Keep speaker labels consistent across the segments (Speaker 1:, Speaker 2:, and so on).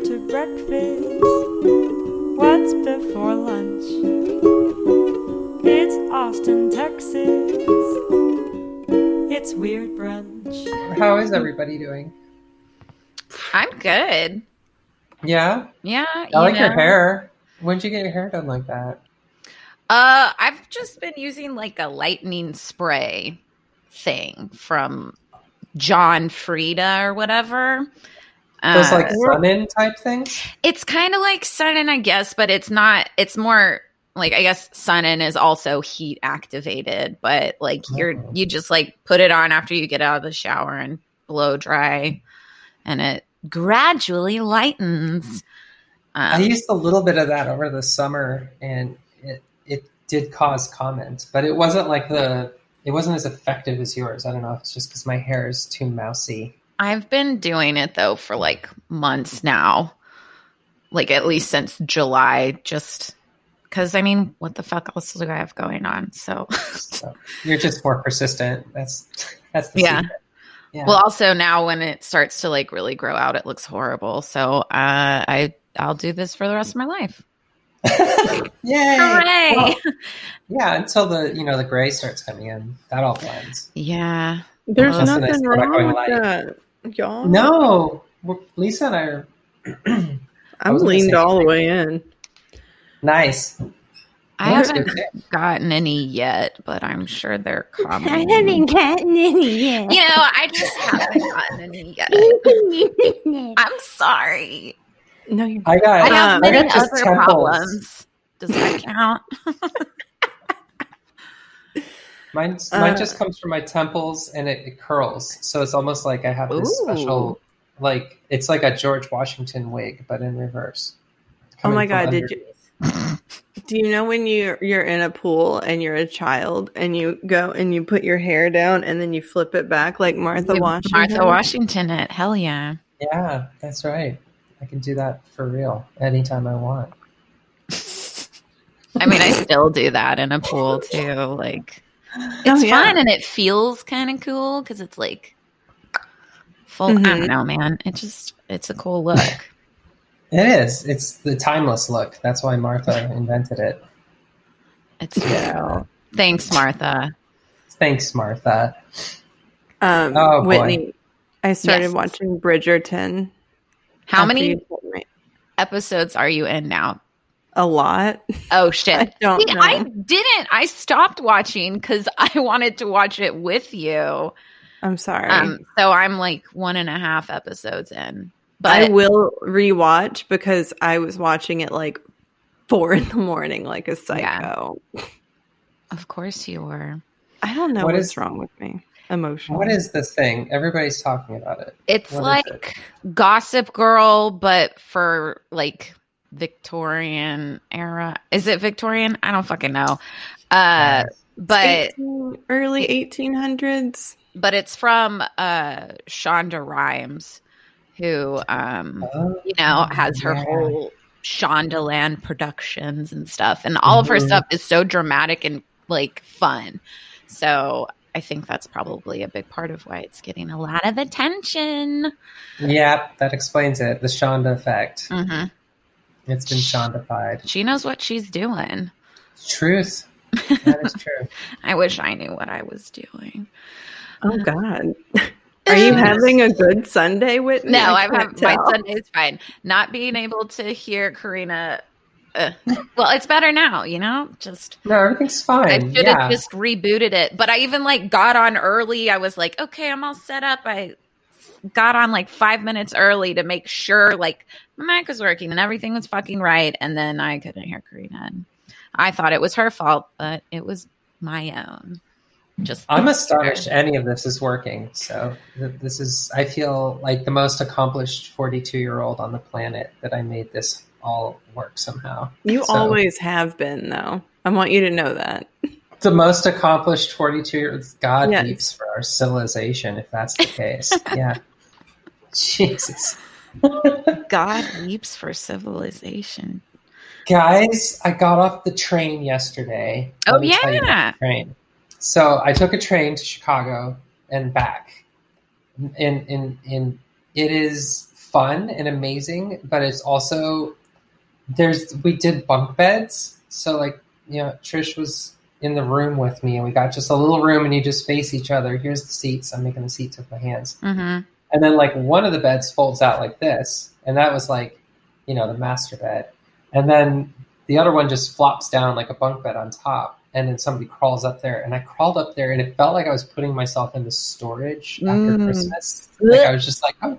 Speaker 1: after breakfast? What's before lunch? It's Austin, Texas. It's Weird Brunch.
Speaker 2: How is everybody doing?
Speaker 3: I'm good.
Speaker 2: Yeah,
Speaker 3: Yeah,
Speaker 2: I
Speaker 3: you
Speaker 2: like your hair. When'd you get your hair done like that?
Speaker 3: Uh, I've just been using like a lightning spray thing from John Frieda or whatever.
Speaker 2: Those
Speaker 3: Uh,
Speaker 2: like sun in type things.
Speaker 3: it's kind of like Sun-In, I guess, but it's not. It's more like I guess Sun-In is also heat activated, but like you're
Speaker 2: Oh.
Speaker 3: you just like put it on after you get out of the shower and blow dry, and it gradually lightens.
Speaker 2: I
Speaker 3: Um,
Speaker 2: used a little bit of that over the summer, and it it did cause comments, but it wasn't like the it wasn't as effective as yours. I don't know if it's just because my hair is too mousy.
Speaker 3: I've been doing it though for like months now, like at least since July, just because I mean, what the fuck else do I have going on? So,
Speaker 2: So you're just more persistent. That's that's the
Speaker 3: Yeah.
Speaker 2: secret. Yeah.
Speaker 3: well, also now when it starts to like really grow out, it looks horrible. So, uh, I I'll do this for the rest of my life.
Speaker 2: Yay!
Speaker 3: Hooray!
Speaker 2: Well, yeah, until the you know the gray starts coming in, that all blends.
Speaker 3: yeah,
Speaker 4: There's
Speaker 3: Well,
Speaker 2: that's a nice
Speaker 4: nothing wrong with
Speaker 2: light.
Speaker 4: that, y'all.
Speaker 2: No, Lisa and I are
Speaker 4: I'm
Speaker 2: was
Speaker 4: leaned all the way in.
Speaker 2: nice.
Speaker 3: I
Speaker 2: That's
Speaker 3: haven't gotten any yet, but I'm sure they're coming.
Speaker 5: I haven't gotten any yet.
Speaker 3: You know, I just haven't gotten any yet. I'm sorry.
Speaker 4: No, you.
Speaker 2: I got.
Speaker 3: I have
Speaker 4: Um,
Speaker 2: I
Speaker 3: many
Speaker 2: got just
Speaker 3: other
Speaker 2: temples.
Speaker 3: problems. Does that count?
Speaker 2: Mine,
Speaker 4: Uh,
Speaker 2: mine just comes from my temples and it, it curls. So it's almost like I have this
Speaker 3: Ooh.
Speaker 2: special, like it's like a George Washington wig, but in reverse.
Speaker 4: Oh my god! Did you? Do you know when you you're in a pool and you're a child and you go and you put your hair down and then you flip it back like Martha Washington?
Speaker 3: Martha Washington it. Hell yeah.
Speaker 2: Yeah, that's right. I can do that for real anytime I want.
Speaker 3: I mean, I still do that in a pool too. Like,
Speaker 4: Oh,
Speaker 3: it's
Speaker 4: yeah.
Speaker 3: fun and it feels kind of cool because it's like full. I
Speaker 4: Mhm.
Speaker 3: don't know, man. It just it's a cool look.
Speaker 2: It is. It's the timeless look. That's why Martha invented it.
Speaker 3: It's yeah. Thanks, Martha.
Speaker 2: Thanks, Martha.
Speaker 4: Um,
Speaker 2: Oh, boy.
Speaker 4: Whitney, I started
Speaker 3: Yes.
Speaker 4: watching Bridgerton.
Speaker 3: How many
Speaker 4: you told me.
Speaker 3: episodes are you in now?
Speaker 4: A lot.
Speaker 3: Oh shit!
Speaker 4: I don't
Speaker 3: See. I didn't. I stopped watching because I wanted to watch it with you.
Speaker 4: I'm sorry.
Speaker 3: Um, so I'm like one and a half episodes in. But I
Speaker 4: will rewatch because I was watching it like four in the morning, like a psycho.
Speaker 3: of course you were.
Speaker 4: I don't know
Speaker 2: What
Speaker 4: what's
Speaker 2: is-
Speaker 4: wrong with me. Emotional.
Speaker 2: What is this thing? Everybody's talking about it.
Speaker 3: It's
Speaker 2: What is
Speaker 3: like Gossip Girl, but for like Victorian era. Is it Victorian? I don't fucking know. Uh, but
Speaker 4: 18 early 1800s?
Speaker 3: but it's from uh Shonda Rhimes, who um
Speaker 2: Oh,
Speaker 3: you know has her
Speaker 2: yeah.
Speaker 3: whole Shondaland productions and stuff, and all of her
Speaker 2: Mhm.
Speaker 3: stuff is so dramatic and like fun. So I think that's probably a big part of why it's getting a lot of attention.
Speaker 2: Yeah, that explains it. The Shonda effect.
Speaker 3: hmm
Speaker 2: It's been Shondified.
Speaker 3: She knows what she's doing.
Speaker 2: Truth. That is true.
Speaker 3: I wish I knew what I was doing.
Speaker 4: Oh God. Are you having a good Sunday, Whitney?
Speaker 3: No,
Speaker 4: I
Speaker 3: I'm
Speaker 4: can't
Speaker 3: having my
Speaker 4: tell.
Speaker 3: Sunday's fine. Not being able to hear Karina. Uh, well, it's better now, you know. Just
Speaker 2: No, everything's fine.
Speaker 3: I
Speaker 2: fine.
Speaker 3: should have
Speaker 2: Yeah.
Speaker 3: just rebooted it. But I even like got on early. I was like, okay, I'm all set up. I got on like five minutes early to make sure like my mic was working and everything was fucking right. And then I couldn't hear Karina. And I thought it was her fault, but it was my own. Just
Speaker 2: I'm astonished any of this is working. So this is, I feel like the most accomplished 42 year old on the planet that I made this all work somehow.
Speaker 4: You
Speaker 2: So-
Speaker 4: always have been, though. I want you to know that.
Speaker 2: The most accomplished 42 year old God
Speaker 4: Yes.
Speaker 2: weeps for our civilization, if that's the case. yeah. Jesus.
Speaker 3: God weeps for civilization.
Speaker 2: Guys, I got off the train yesterday.
Speaker 3: Oh,
Speaker 2: Let me tell you about
Speaker 3: yeah.
Speaker 2: train. So I took a train to Chicago and back. And and and it is fun and amazing, but it's also there's we did bunk beds, so like you know Trish was in the room with me, and we got just a little room, and you just face each other. Here's the seats. I'm making the seats with my hands,
Speaker 3: Mm-hmm.
Speaker 2: And then like one of the beds folds out like this, and that was like you know the master bed, and then the other one just flops down like a bunk bed on top. And then somebody crawls up there, and I crawled up there, and it felt like I was putting myself into storage after
Speaker 4: Mm.
Speaker 2: Christmas. Like I was just like, oh,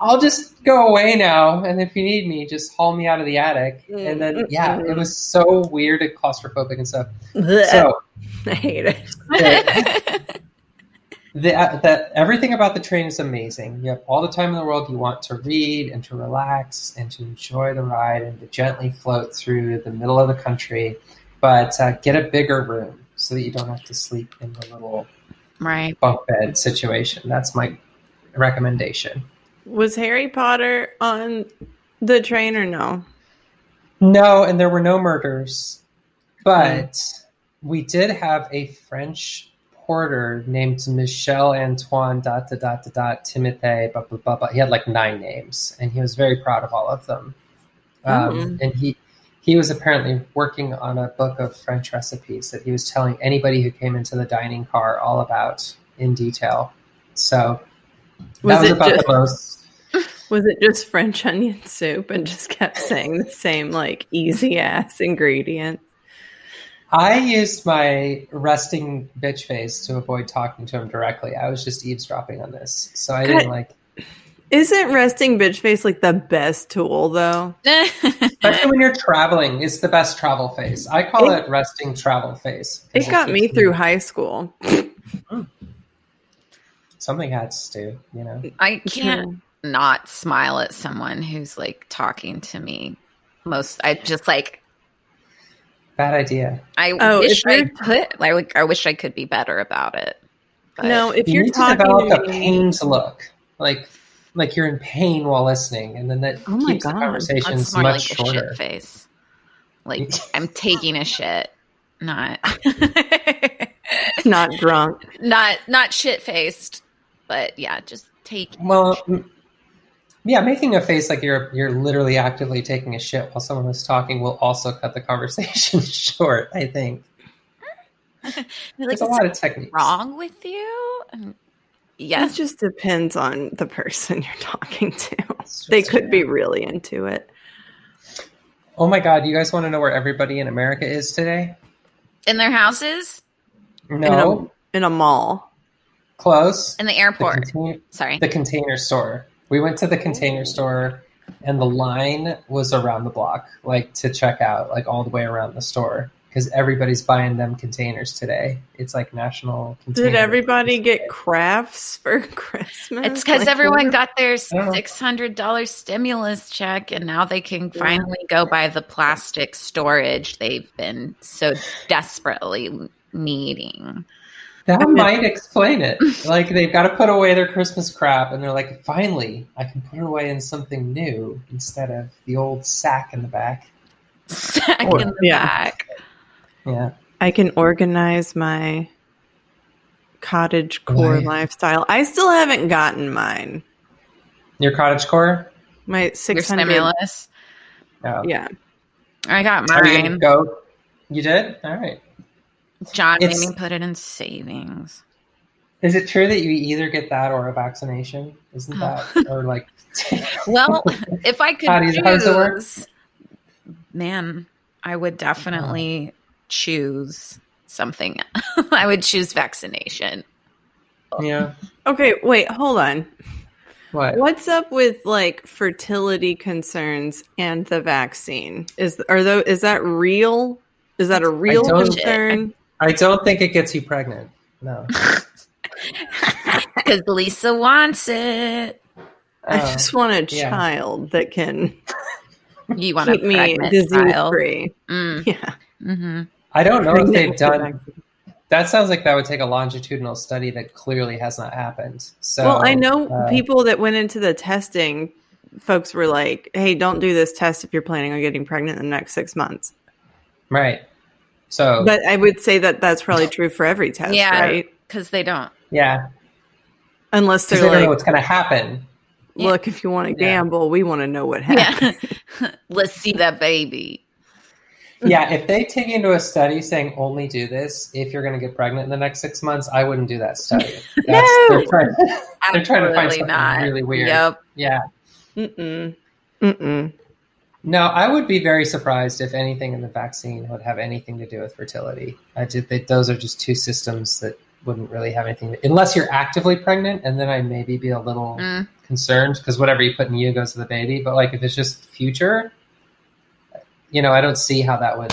Speaker 2: I'll just go away now, and if you need me, just haul me out of the attic. And then, yeah, it was so weird and claustrophobic and stuff. So
Speaker 4: I hate it.
Speaker 2: the, the, uh, everything about the train is amazing. You have all the time in the world you want to read and to relax and to enjoy the ride and to gently float through the middle of the country, but uh, get a bigger room so that you don't have to sleep in the little
Speaker 3: Right.
Speaker 2: bunk bed situation. That's my recommendation.
Speaker 4: Was Harry Potter on the train or no?
Speaker 2: No, and there were no murders, but we did have a French porter named Michel Antoine dot dot dot dot, dot Timothée blah, blah, blah, blah. He had like nine names, and he was very proud of all of them. Um, And he he was apparently working on a book of French recipes that he was telling anybody who came into the dining car all about in detail. So
Speaker 4: Was
Speaker 2: that was
Speaker 4: it
Speaker 2: about
Speaker 4: just-
Speaker 2: the most.
Speaker 4: Was it just French onion soup and just kept saying the same like easy ass ingredient?
Speaker 2: I used my resting bitch face to avoid talking to him directly. I was just eavesdropping on this, so I didn't
Speaker 4: God.
Speaker 2: like.
Speaker 4: Isn't resting bitch face like the best tool though?
Speaker 2: Especially when you're traveling, it's the best travel face. I call it, resting travel face.
Speaker 4: It got me
Speaker 2: keeps
Speaker 4: through high school. Hmm.
Speaker 2: Something has to, you know.
Speaker 3: I can't not smile at someone who's like talking to me. Most I just like
Speaker 2: Bad idea.
Speaker 3: I
Speaker 4: Oh,
Speaker 3: wish I
Speaker 4: you're-
Speaker 3: could like I wish I could be better about it. But
Speaker 4: No, if
Speaker 2: you
Speaker 4: you're
Speaker 2: need to
Speaker 4: talking
Speaker 2: develop
Speaker 4: to
Speaker 2: a pained look, like like you're in pain while listening, and then that
Speaker 4: Oh my
Speaker 2: keeps the
Speaker 4: God.
Speaker 2: conversations
Speaker 3: that's more
Speaker 2: much
Speaker 3: like a
Speaker 2: shorter.
Speaker 3: shit face. Like I'm taking a shit, not
Speaker 4: not drunk.
Speaker 3: not not shit faced, but yeah, just take
Speaker 2: Well, m- yeah, making a face like you're you're literally actively taking a shit while someone is talking will also cut the conversation short. I think
Speaker 3: like
Speaker 2: there's a lot of
Speaker 3: something
Speaker 2: techniques.
Speaker 3: wrong with you. Um, and
Speaker 4: It just depends on the person you're talking to. They
Speaker 2: just-
Speaker 4: could be really into it.
Speaker 2: Oh my god, you guys want to know where everybody in America is today?
Speaker 3: in their houses,
Speaker 2: No,
Speaker 4: In a mall.
Speaker 2: close.
Speaker 3: in the
Speaker 2: The,
Speaker 3: airport.
Speaker 2: contain-
Speaker 3: Sorry.
Speaker 2: the container store. We went to the oh. container store, and the line was around the block, like to check out, like all the way around the store, because everybody's buying them containers today. It's like national.
Speaker 4: Did everybody
Speaker 2: Day.
Speaker 4: get crafts for Christmas?
Speaker 3: It's because
Speaker 4: Like,
Speaker 3: everyone
Speaker 4: what?
Speaker 3: got their six hundred dollars stimulus check, and now they can finally go buy the plastic storage they've been so desperately needing.
Speaker 2: That might explain it. Like they've got to put away their Christmas crap, and they're like, finally, I can put it away in something new instead of the old sack in the back.
Speaker 3: Sack
Speaker 2: Or-
Speaker 3: in the
Speaker 4: yeah.
Speaker 3: back.
Speaker 2: Yeah.
Speaker 4: I can organize my cottage core
Speaker 2: Right.
Speaker 4: lifestyle. I still haven't gotten mine.
Speaker 2: Your cottage core?
Speaker 4: My 600
Speaker 3: stimulus.
Speaker 2: No.
Speaker 4: Yeah.
Speaker 3: I got
Speaker 2: Are you
Speaker 3: mine.
Speaker 2: go? You did? All right.
Speaker 3: John made me put it in savings.
Speaker 2: Is it true that you either get that or a vaccination? Isn't oh. that or like?
Speaker 3: Well, if I could
Speaker 2: How does- how does it work?
Speaker 3: choose, man, I would definitely choose something. I would choose vaccination.
Speaker 2: yeah.
Speaker 4: Okay, wait, hold on.
Speaker 2: What?
Speaker 4: What's up with like fertility concerns and the vaccine? Is are those is that real? Is that a real
Speaker 2: don't-
Speaker 4: concern?
Speaker 2: I don't think it gets you pregnant. No.
Speaker 3: Because Lisa wants it.
Speaker 4: I
Speaker 2: Oh.
Speaker 4: just want a
Speaker 2: yeah.
Speaker 4: child that can
Speaker 3: You want a
Speaker 4: keep me disease
Speaker 3: child.
Speaker 4: free.
Speaker 3: Mm,
Speaker 4: Yeah.
Speaker 3: hmm
Speaker 2: I don't know if they've done. That sounds like that would take a longitudinal study that clearly has not happened. So,
Speaker 4: well, I know
Speaker 2: uh,
Speaker 4: people that went into the testing. Folks were like, "Hey, don't do this test if you're planning on getting pregnant in the next six months."
Speaker 2: Right. So,
Speaker 4: But I would say that that's probably true for every test,
Speaker 3: Yeah.
Speaker 4: right?
Speaker 3: Because they don't.
Speaker 2: yeah,
Speaker 4: Unless they're
Speaker 2: they don't know
Speaker 4: like,
Speaker 2: what's going to happen.
Speaker 4: Look, if you want to
Speaker 2: Yeah.
Speaker 4: gamble, we want to know what happens.
Speaker 3: Yeah. Let's see that baby.
Speaker 2: yeah, if they take you into a study saying only do this if you're going to get pregnant in the next six months, I wouldn't do that study. That's,
Speaker 4: No!
Speaker 2: they're, trying, they're trying to find something
Speaker 3: not.
Speaker 2: really weird.
Speaker 3: Yep.
Speaker 2: Yeah.
Speaker 4: Mm-mm. Mm-mm.
Speaker 2: No, I would be very surprised if anything in the vaccine would have anything to do with fertility. I did think those are just two systems that wouldn't really have anything, unless you're actively pregnant, and then I maybe be a little
Speaker 3: Mm.
Speaker 2: concerned because whatever you put in you goes to the baby. But like if it's just future, you know, I don't see how that would.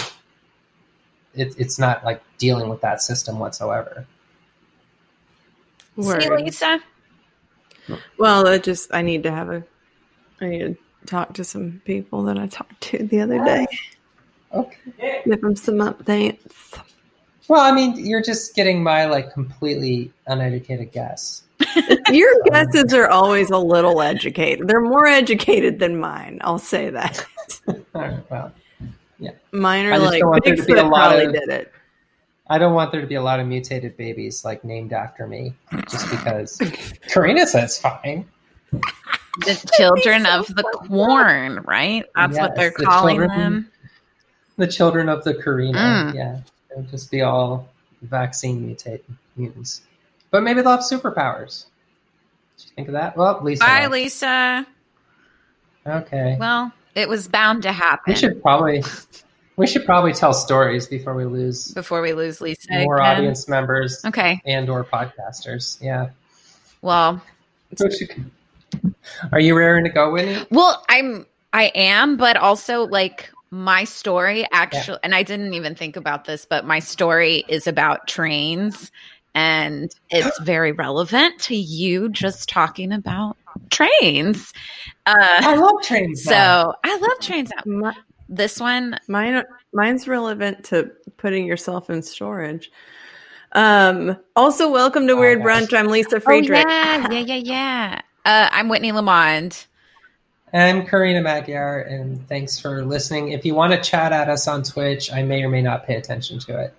Speaker 2: It, it's not like dealing with that system whatsoever.
Speaker 3: See, Lisa?
Speaker 4: Well, I just I need to have a I need talk to some people that I talked to the other day.
Speaker 2: Okay.
Speaker 4: Give them some updates.
Speaker 2: Well, I mean, you're just getting my like completely uneducated guess.
Speaker 4: Your guesses are always a little educated. They're more educated than mine. I'll say that.
Speaker 2: Right, well,
Speaker 4: Mine
Speaker 2: I
Speaker 4: are like
Speaker 2: don't want there to be a
Speaker 4: Bigfoot
Speaker 2: lot
Speaker 4: probably
Speaker 2: of-
Speaker 4: did it.
Speaker 2: I don't want there to be a lot of mutated babies like named after me, just because. Karina says fine.
Speaker 3: The children of the corn, right? That's what they're
Speaker 2: the
Speaker 3: calling
Speaker 2: children-
Speaker 3: them.
Speaker 2: The children of the Karina,
Speaker 3: Mm.
Speaker 2: yeah, they'll just be all vaccine mutate mutants, but maybe they'll have superpowers. Did you think of that? Well, Lisa.
Speaker 3: Bye, Lisa.
Speaker 2: Okay,
Speaker 3: Well, it was bound to happen
Speaker 2: we should probably we should probably tell stories before we lose
Speaker 3: before we lose Lisa.
Speaker 2: more
Speaker 3: again.
Speaker 2: audience members
Speaker 3: Okay.
Speaker 2: and or podcasters. Yeah.
Speaker 3: Well,
Speaker 2: So she- Are you raring to go, Whitney?
Speaker 3: well, I'm I am, but also like my story actually and I didn't even think about this, but my story is about trains and it's very relevant to you just talking about trains. Uh
Speaker 2: I love trains.
Speaker 3: so
Speaker 2: now.
Speaker 3: I love trains now.
Speaker 4: Mi-
Speaker 3: This one
Speaker 4: Mine, mine's relevant to putting yourself in storage. Um, also, welcome to
Speaker 2: Oh,
Speaker 4: Weird
Speaker 2: yes.
Speaker 4: Brunch. I'm Lisa
Speaker 3: Oh,
Speaker 4: Friedrich.
Speaker 3: yeah, yeah, yeah, yeah. Uh, I'm Whitney Lamond.
Speaker 2: I'm Karina Magyar, and thanks for listening. If you want to chat at us on Twitch, I may or may not pay attention to it.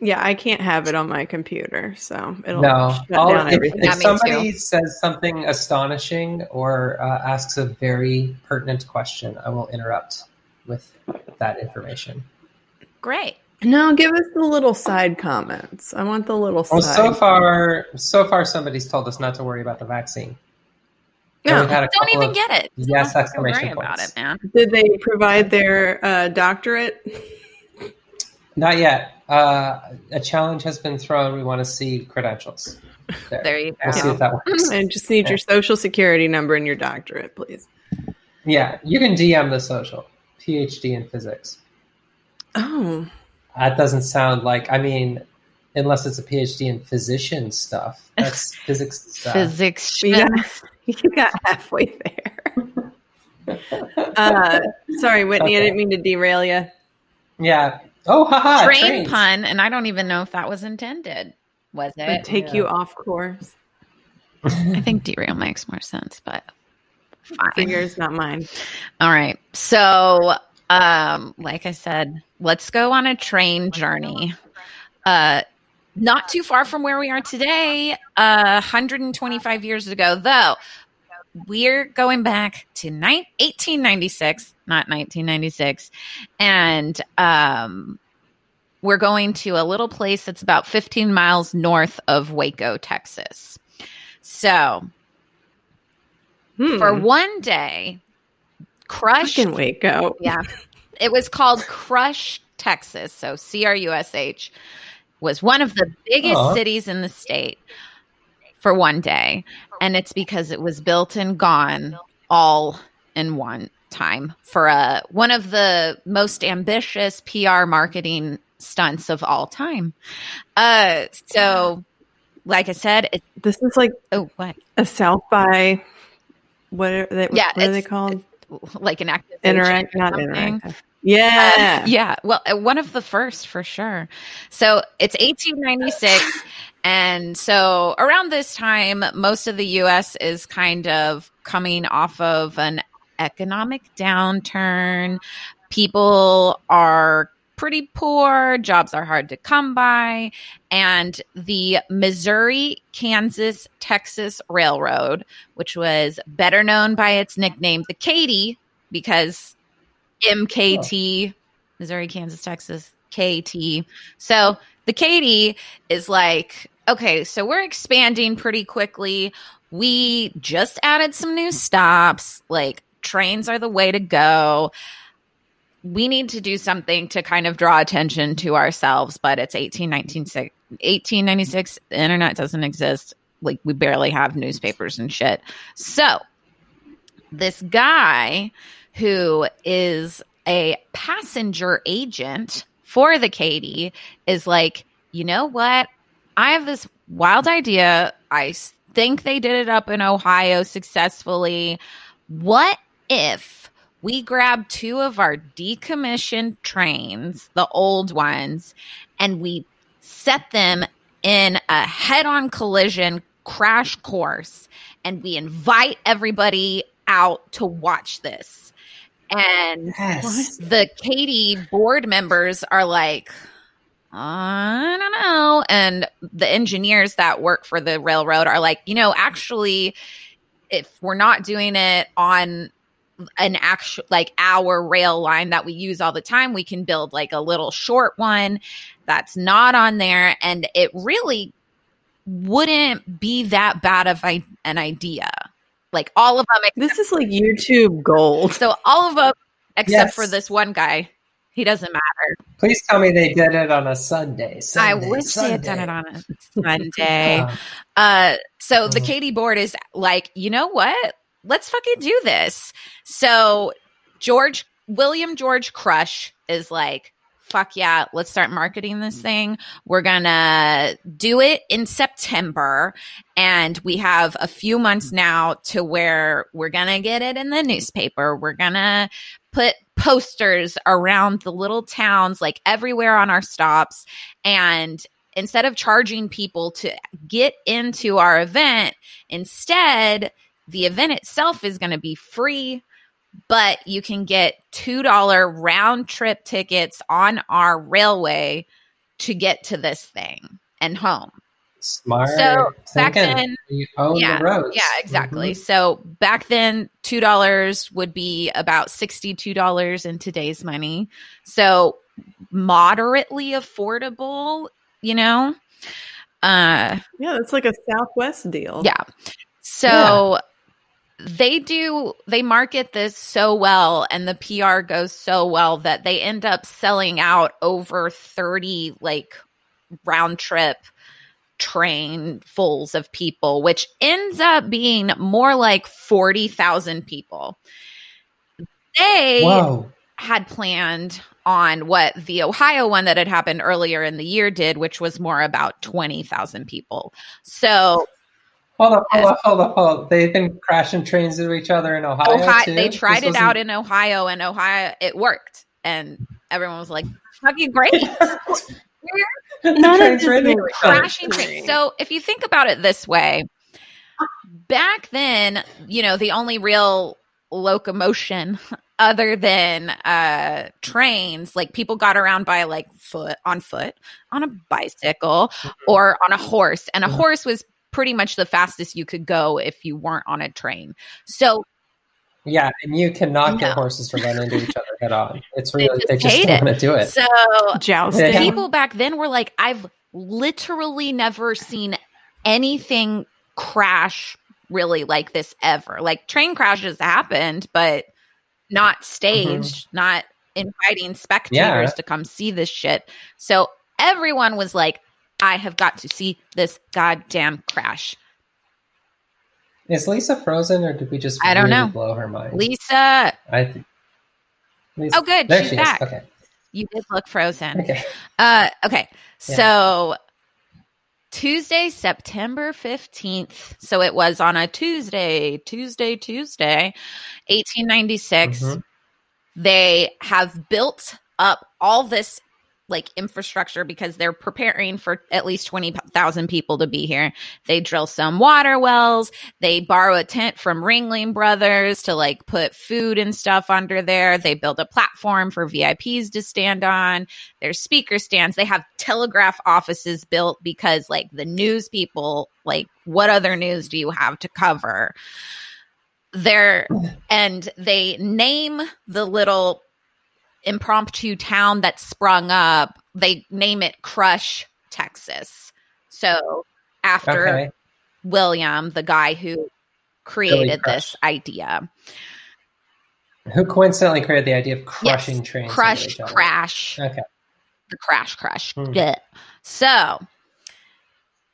Speaker 4: Yeah, I can't have it on my computer, so it'll
Speaker 2: no,
Speaker 4: shut
Speaker 2: I'll-
Speaker 4: down
Speaker 2: if,
Speaker 4: everything.
Speaker 2: if
Speaker 3: Yeah, me
Speaker 2: somebody says something astonishing or uh, asks a very pertinent question, I will interrupt with that information.
Speaker 3: Great.
Speaker 4: No, give us the little side comments. I want the little
Speaker 2: Well,
Speaker 4: side.
Speaker 2: so far, so far, somebody's told us not to worry about the vaccine. And
Speaker 4: No.
Speaker 2: we've had a
Speaker 3: Don't even
Speaker 2: of-
Speaker 3: get it.
Speaker 2: yes,
Speaker 3: Don't have to
Speaker 2: exclamation
Speaker 3: worry about
Speaker 2: points.
Speaker 3: it, man.
Speaker 4: Did they provide their uh, doctorate?
Speaker 2: Not yet. Uh, a challenge has been thrown. We want to see credentials. There,
Speaker 3: There you
Speaker 2: We'll
Speaker 3: go.
Speaker 2: see if that works.
Speaker 4: I just need your social security number and your doctorate, please.
Speaker 2: Yeah, you can DM the social PhD in physics.
Speaker 4: Oh,
Speaker 2: That doesn't sound like. I mean, unless it's a PhD in physician stuff. That's physics stuff.
Speaker 3: Physics.
Speaker 4: Yeah.
Speaker 3: Shit.
Speaker 4: you got halfway there. uh, sorry, Whitney. I didn't mean to derail you.
Speaker 2: Yeah. Oh, haha.
Speaker 3: Train
Speaker 2: trains.
Speaker 3: pun, and I don't even know if that was intended. Was
Speaker 4: I
Speaker 3: it?
Speaker 4: take
Speaker 2: yeah.
Speaker 4: you off course.
Speaker 3: I think derail makes more sense, but fine.
Speaker 4: Yours, not mine.
Speaker 3: All right. So, um, like I said, let's go on a train journey. Uh, not too far from where we are today, uh, 125 years ago, though. We're going back to ni- 1896, not 1996. And um, we're going to a little place that's about 15 miles north of Waco, Texas. So,
Speaker 4: Hmm.
Speaker 3: for one day, Crush.
Speaker 4: fucking Waco.
Speaker 3: yeah. It was called Crush, Texas. So C R U S H was one of the biggest
Speaker 2: Aw.
Speaker 3: cities in the state for one day. And it's because it was built and gone all in one time for a one of the most ambitious PR marketing stunts of all time. Uh so like I said, it,
Speaker 4: This is like
Speaker 3: oh what?
Speaker 4: a South by. What are they?
Speaker 3: Yeah,
Speaker 4: what are they called?
Speaker 3: Like an active
Speaker 4: Interact, not
Speaker 3: something.
Speaker 4: interactive. Yeah.
Speaker 3: Uh, yeah. Well, uh, one of the first for sure. So it's 1896. and so around this time, most of the US is kind of coming off of an economic downturn. People are pretty poor, jobs are hard to come by, and the Missouri, Kansas, Texas Railroad, which was better known by its nickname, the Katy, because MKT, Missouri, Kansas, Texas, KT. So the Katy is like, okay, so we're expanding pretty quickly. We just added some new stops. Like trains are the way to go. We need to do something to kind of draw attention to ourselves, but it's 1896. 1896, the internet doesn't exist. Like we barely have newspapers and shit. So this guy who is a passenger agent for the Katy is like, you know what? I have this wild idea. I think they did it up in Ohio successfully. What if we grab two of our decommissioned trains, the old ones, and we set them in a head on collision crash course and we invite everybody out to watch this? And
Speaker 2: Yes.
Speaker 3: the Katy board members are like, I don't know. And the engineers that work for the railroad are like, you know, actually, if we're not doing it on an actual like our rail line that we use all the time, we can build like a little short one that's not on there. And it really wouldn't be that bad of an idea. Like all of them,
Speaker 4: This is like YouTube gold.
Speaker 3: so all of them except
Speaker 2: Yes.
Speaker 3: for this one guy. He doesn't matter.
Speaker 2: Please tell me they did it on a Sunday. Sunday
Speaker 3: I wish they had done it on a Sunday.
Speaker 2: Uh,
Speaker 3: Uh, so the
Speaker 2: Mhm.
Speaker 3: Katy board is like, you know what? Let's fucking do this. So George William George Crush is like, fuck yeah, let's start marketing this mm. thing. We're gonna do it in September, and we have a few months mm. now to where we're gonna get it in the newspaper. We're gonna put posters around the little towns, like everywhere on our stops, and instead of charging people to get into our event, instead, the event itself is going to be free, but you can get $2 round trip tickets on our railway to get to this thing and home.
Speaker 2: smart.
Speaker 3: So, back
Speaker 2: thinking.
Speaker 3: then-
Speaker 2: you own
Speaker 3: yeah,
Speaker 2: the roads.
Speaker 3: Yeah, exactly.
Speaker 2: Mhm.
Speaker 3: So back then, two dollars would be about sixty-two dollars in today's money. So moderately affordable, you know. Uh,
Speaker 4: Yeah, that's like a Southwest deal.
Speaker 3: yeah. So they do they market this so well and the PR goes so well that they end up selling out over 30 like round trip train fulls of people which ends up being more like 40,000 people. They
Speaker 2: Whoa.
Speaker 3: had planned on what the Ohio one that had happened earlier in the year did, which was more about 20,000 people. So
Speaker 2: Hold up, hold up, hold up, hold up. They've been crashing trains into each other in Ohio.
Speaker 3: Ohio,
Speaker 2: too?
Speaker 3: they
Speaker 2: This
Speaker 3: tried it out in Ohio, and Ohio it worked, and everyone was like, "Fucking great!"
Speaker 4: None of this
Speaker 2: ran into
Speaker 4: makes
Speaker 2: each other.
Speaker 3: Crashing trains. So if you think about it this way, back then, you know, the only real locomotion other than uh trains like people got around by like foot on foot on a bicycle or on a horse and a horse was pretty much the fastest you could go if you weren't on a train so
Speaker 2: Yeah, and you cannot get horses to run into each other head on. It's
Speaker 3: They
Speaker 2: really
Speaker 3: just
Speaker 2: they just
Speaker 3: hate
Speaker 2: don't want to do it.
Speaker 3: so
Speaker 4: Jousting.
Speaker 3: People back then were like, I've literally never seen anything crash really like this ever. Like train crashes happened, but not mm-hmm. staged, not inviting spectators
Speaker 2: Yeah.
Speaker 3: to come see this shit. So everyone was like, I have got to see this goddamn crash.
Speaker 2: Is Lisa frozen, or did we just
Speaker 3: I don't
Speaker 2: really
Speaker 3: know.
Speaker 2: blow her mind?
Speaker 3: Lisa,
Speaker 2: I th- Lisa-
Speaker 3: Oh, good.
Speaker 2: There
Speaker 3: She's
Speaker 2: she
Speaker 3: back.
Speaker 2: is. Okay.
Speaker 3: you did look frozen.
Speaker 2: Okay.
Speaker 3: Uh, okay.
Speaker 2: Yeah.
Speaker 3: So Tuesday, September 15th. So it was on a Tuesday, Tuesday, Tuesday, 1896.
Speaker 2: Mhm.
Speaker 3: They have built up all this like infrastructure because they're preparing for at least 20,000 people to be here. They drill some water wells. They borrow a tent from Ringling Brothers to like put food and stuff under there. They build a platform for VIPs to stand on. There's speaker stands. They have telegraph offices built because like the news people, like what other news do you have to cover? There and they name the little impromptu town that sprung up, they name it Crush, Texas. So after
Speaker 2: Okay.
Speaker 3: William, the guy who created this idea,
Speaker 2: Who coincidentally created the idea of crushing
Speaker 3: Yes,
Speaker 2: trains?
Speaker 3: crush, crash,
Speaker 2: Okay.
Speaker 3: the crash, crash.
Speaker 2: Hmm.
Speaker 3: Yeah. So,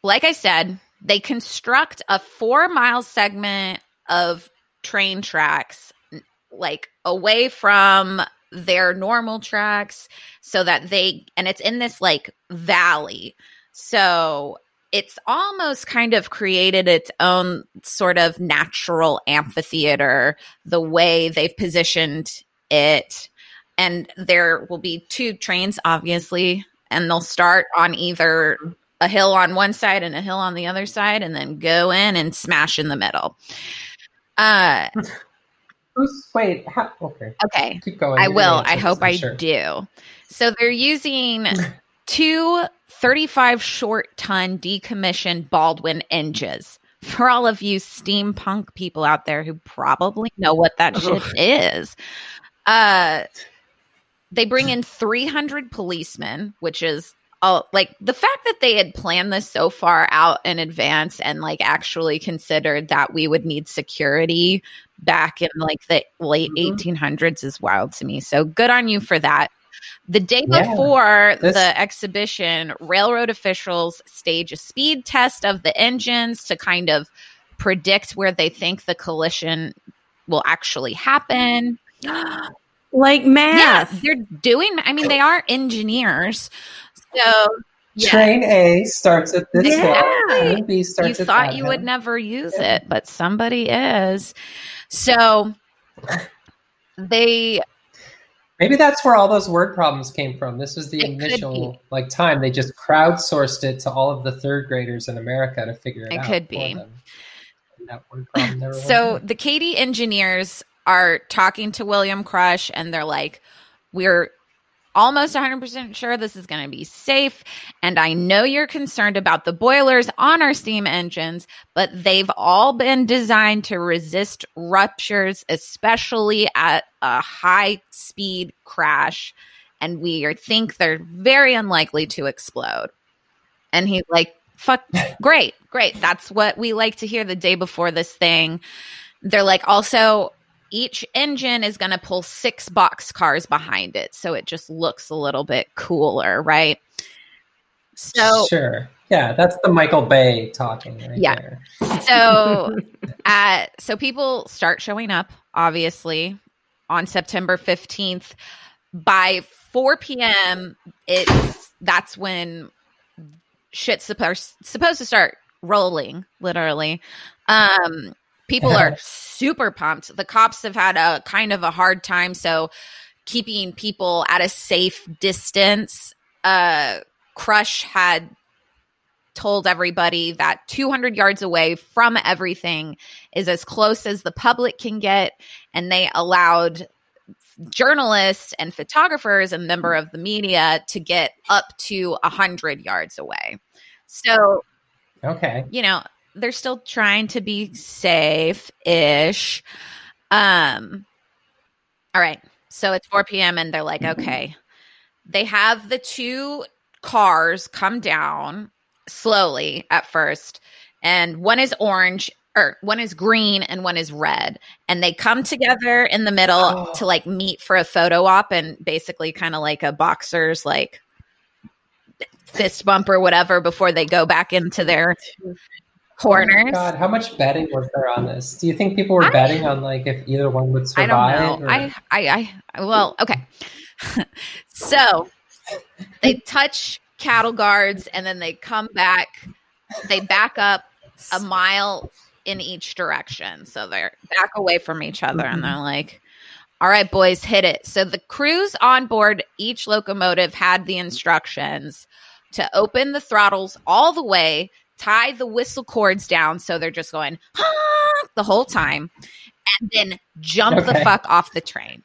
Speaker 3: like I said, they construct a four mile segment of train tracks, like away from their normal tracks, so that they, and it's in this like valley. So, it's almost kind of created its own sort of natural amphitheater, the way they've positioned it. And there will be two trains, obviously, and they'll start on either a hill on one side and a hill on the other side, and then go in and smash in the middle. Uh,
Speaker 2: Who's wait? How, okay,
Speaker 3: okay.
Speaker 2: keep going.
Speaker 3: I will. I hope
Speaker 2: I'm
Speaker 3: I
Speaker 2: sure.
Speaker 3: do. So they're using two 35 short ton decommissioned Baldwin engines. For all of you steampunk people out there who probably know what that shit is. Uh they bring in 300 policemen, which is oh, like the fact that they had planned this so far out in advance and like actually considered that we would need security back in like the late
Speaker 2: Mhm.
Speaker 3: 1800s is wild to me. So good on you for that. The day
Speaker 2: Yeah,
Speaker 3: before
Speaker 2: this-
Speaker 3: the exhibition, railroad officials stage a speed test of the engines to kind of predict where they think the collision will actually happen.
Speaker 4: Like
Speaker 3: Yeah,
Speaker 4: math.
Speaker 3: they're doing. I mean, they are engineers, so yeah.
Speaker 2: Train A starts at this
Speaker 4: Yeah.
Speaker 2: Train B
Speaker 3: you
Speaker 2: starts at
Speaker 3: thought you would never use
Speaker 2: Yeah.
Speaker 3: it, but somebody is. So they
Speaker 2: Maybe that's where all those word problems came from. This was the
Speaker 3: It
Speaker 2: initial like time. They just crowdsourced it to all of the third graders in America to figure it,
Speaker 3: It
Speaker 2: out.
Speaker 3: could be.
Speaker 2: that word problem
Speaker 3: So the Katy engineers are talking to William Crush and they're like, We're almost 100% sure this is going to be safe. And I know you're concerned about the boilers on our steam engines, but they've all been designed to resist ruptures, especially at a high speed crash. And we think they're very unlikely to explode. And he's like, fuck, great, great. That's what we like to hear the day before this thing. They're like, also, each engine is going to pull six box cars behind it. So it just looks a little bit cooler, right? So,
Speaker 2: sure. Yeah, that's the Michael Bay talking right
Speaker 3: Yeah.
Speaker 2: there.
Speaker 3: so, uh, so people start showing up, obviously, on September 15th. By 4 p.m., it's that's when shit's supposed supposed to start rolling, literally. Um, people are super pumped. The cops have had a kind of a hard time, so keeping people at a safe distance. Uh, Crush had told everybody that 200 yards away from everything is as close as the public can get, and they allowed journalists and photographers and member of the media to get up to 100 yards away. So
Speaker 2: Okay.
Speaker 3: you know, they're still trying to be safe ish. Um, all right. So it's 4 p.m. and they're like, okay. They have the two cars come down slowly at first, and one is orange or one is green and one is red. And they come together in the middle
Speaker 2: Oh.
Speaker 3: to like meet for a photo op and basically kind of like a boxer's like fist bump or whatever before they go back into their
Speaker 2: Oh
Speaker 3: corners.
Speaker 2: my God, how much betting was there on this? Do you think people were
Speaker 3: I-
Speaker 2: betting on like if either one would survive?
Speaker 3: I don't know.
Speaker 2: or-
Speaker 3: I, I, I, well, okay. so they touch cattle guards and then they come back. They back up a mile in each direction. So they're back away from each other and mm-hmm. they're like, All right, boys, hit it. So the crews on board each locomotive had the instructions to open the throttles all the way, tie the whistle cords down so they're just going "Honk," the whole time, and then jump the fuck off the train.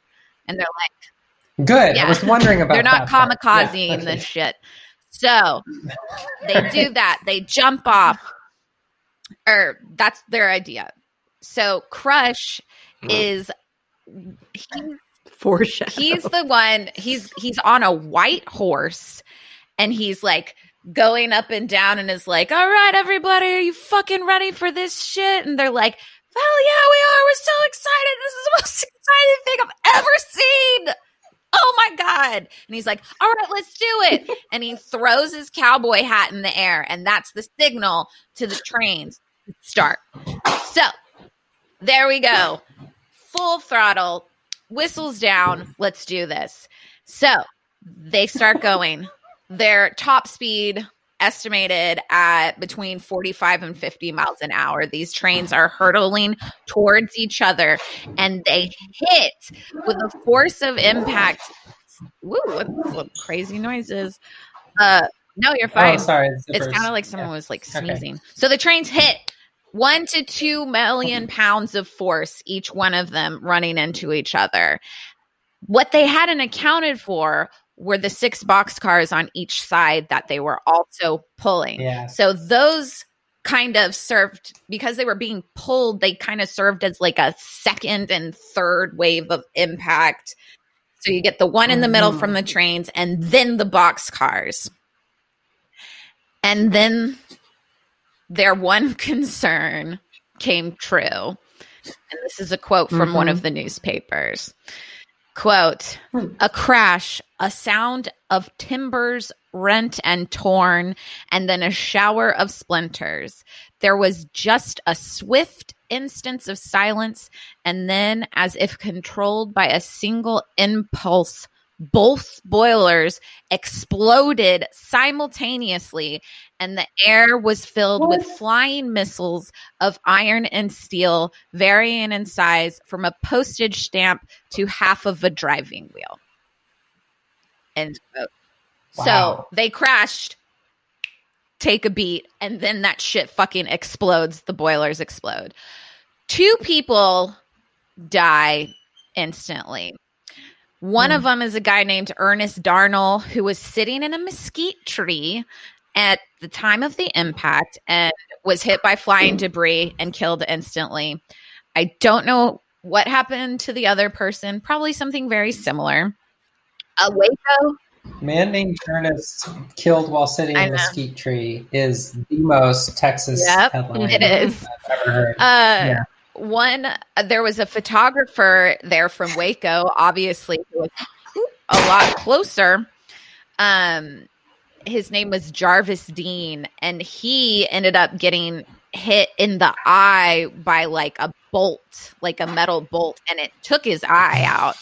Speaker 3: And they're like,
Speaker 2: Good.
Speaker 3: Yeah.
Speaker 2: I was wondering about
Speaker 3: they're not kamikazing
Speaker 2: Yeah, okay.
Speaker 3: this shit. So they do that. They jump off, or that's their idea. So Crush hmm. is he,
Speaker 4: Foreshadow.
Speaker 3: he's the one. He's he's on a white horse, and he's like going up and down, and is like, "All right, everybody, are you fucking ready for this shit?" And they're like. Hell yeah, we are. We're so excited. This is the most exciting thing I've ever seen oh my god and he's like all right let's do it and he throws his cowboy hat in the air and that's the signal to the trains to start so there we go full throttle whistles down let's do this so they start going their top speed estimated at between 45 and 50 miles an hour these trains are hurtling towards each other and they hit with a force of impact. Woo, what, what crazy noises. Uh no, you're fine.
Speaker 2: Oh, sorry.
Speaker 3: it's kind of like someone
Speaker 2: Yeah.
Speaker 3: was like
Speaker 2: Okay.
Speaker 3: sneezing. So the trains hit one to two million pounds of force, each one of them running into each other. What they hadn't accounted for were the six boxcars on each side that they were also pulling.
Speaker 2: Yeah.
Speaker 3: So those kind of served because they were being pulled, they kind of served as like a second and third wave of impact. So you get the one in the middle
Speaker 2: Mhm.
Speaker 3: from the trains and then the box cars. And then their one concern came true. And this is a quote from one
Speaker 2: Mhm.
Speaker 3: of the newspapers. Quote, hmm. a crash, a sound of timbers rent and torn, and then a shower of splinters. There was just a swift instance of silence, and then, as if controlled by a single impulse, both boilers exploded simultaneously, and the air was filled with flying missiles of iron and steel, varying in size from a postage stamp to half of a driving wheel. End quote. So they crashed, take a beat, and then that shit fucking explodes. The boilers explode. Two people die instantly. One of them is a guy named Ernest Darnell who was sitting in a mesquite tree at the time of the impact and was hit by flying debris and killed instantly. I don't know what happened to the other person, probably something very similar. A Waco
Speaker 2: Man named Ernest killed while sitting in a mesquite tree is the most Texas
Speaker 3: Yep,
Speaker 2: headline
Speaker 3: it is.
Speaker 2: I've ever heard.
Speaker 3: Uh,
Speaker 2: Yeah.
Speaker 3: One, uh, there was a photographer there from Waco, obviously, who was a lot closer. Um, his name was Jarvis Dean, and he ended up getting hit in the eye by like a bolt, like a metal bolt, and it took his eye out.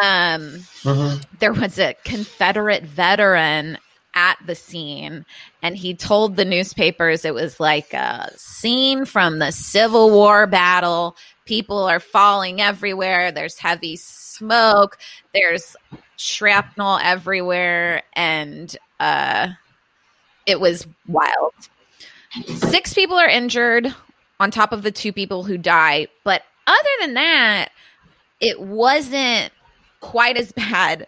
Speaker 3: Um,
Speaker 2: Mhm.
Speaker 3: there was a Confederate veteran at the scene, and he told the newspapers it was like a scene from the Civil War battle. People are falling everywhere. There's heavy smoke. There's shrapnel everywhere, and uh, it was wild. Six people are injured on top of the two people who die, but other than that, it wasn't quite as bad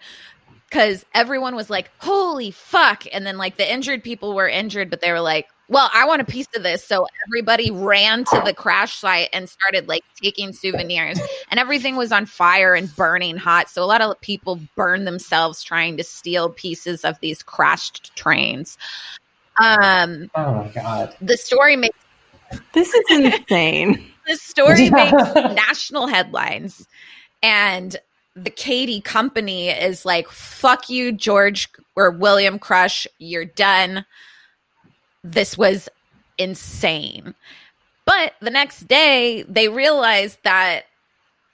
Speaker 3: because everyone was like, holy fuck. And then, like, the injured people were injured, but they were like, well, I want a piece of this. So everybody ran to the crash site and started like taking souvenirs, and everything was on fire and burning hot. So a lot of people burned themselves trying to steal pieces of these crashed trains. Um,
Speaker 2: Oh my god.
Speaker 3: the story makes
Speaker 4: This is insane.
Speaker 3: the story makes national headlines and the Katy company is like fuck you george or william crush you're done. This was insane. But the next day they realized that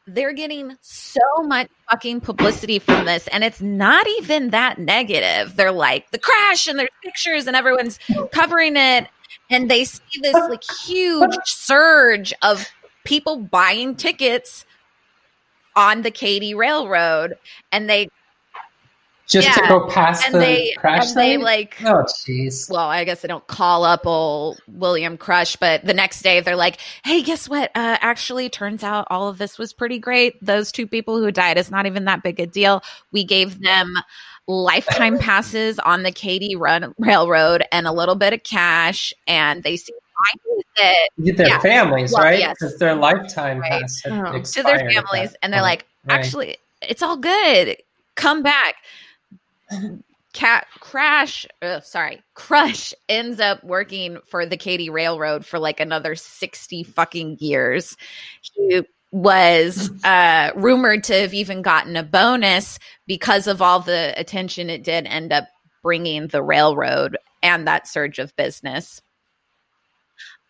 Speaker 3: they're getting so much fucking publicity from this and it's not even that negative. They're like the crash and there's pictures and everyone's covering it and they see this like huge surge of people buying tickets on the Katy Railroad, and they
Speaker 2: Just to go past
Speaker 3: and
Speaker 2: the
Speaker 3: they
Speaker 2: crash
Speaker 3: and they like
Speaker 2: Oh, jeez.
Speaker 3: well, I guess they don't call up old William Crush, but the next day they're like, "Hey, guess what? Uh, actually, turns out all of this was pretty great. Those two people who died, it's not even that big a deal. We gave them lifetime passes on the Katy Run Railroad and a little bit of cash, and they seem fine with it
Speaker 2: You get their
Speaker 3: Yeah.
Speaker 2: families,
Speaker 3: Well,
Speaker 2: right?
Speaker 3: yes.
Speaker 2: Because their lifetime
Speaker 3: Right.
Speaker 2: had
Speaker 4: Oh.
Speaker 3: to their families, and they're like,
Speaker 2: Right.
Speaker 3: actually, it's all good. Come back." Cat Crash, uh, sorry, Crush ends up working for the Katy Railroad for like another 60 fucking years. He was uh, rumored to have even gotten a bonus because of all the attention it did end up bringing the railroad and that surge of business.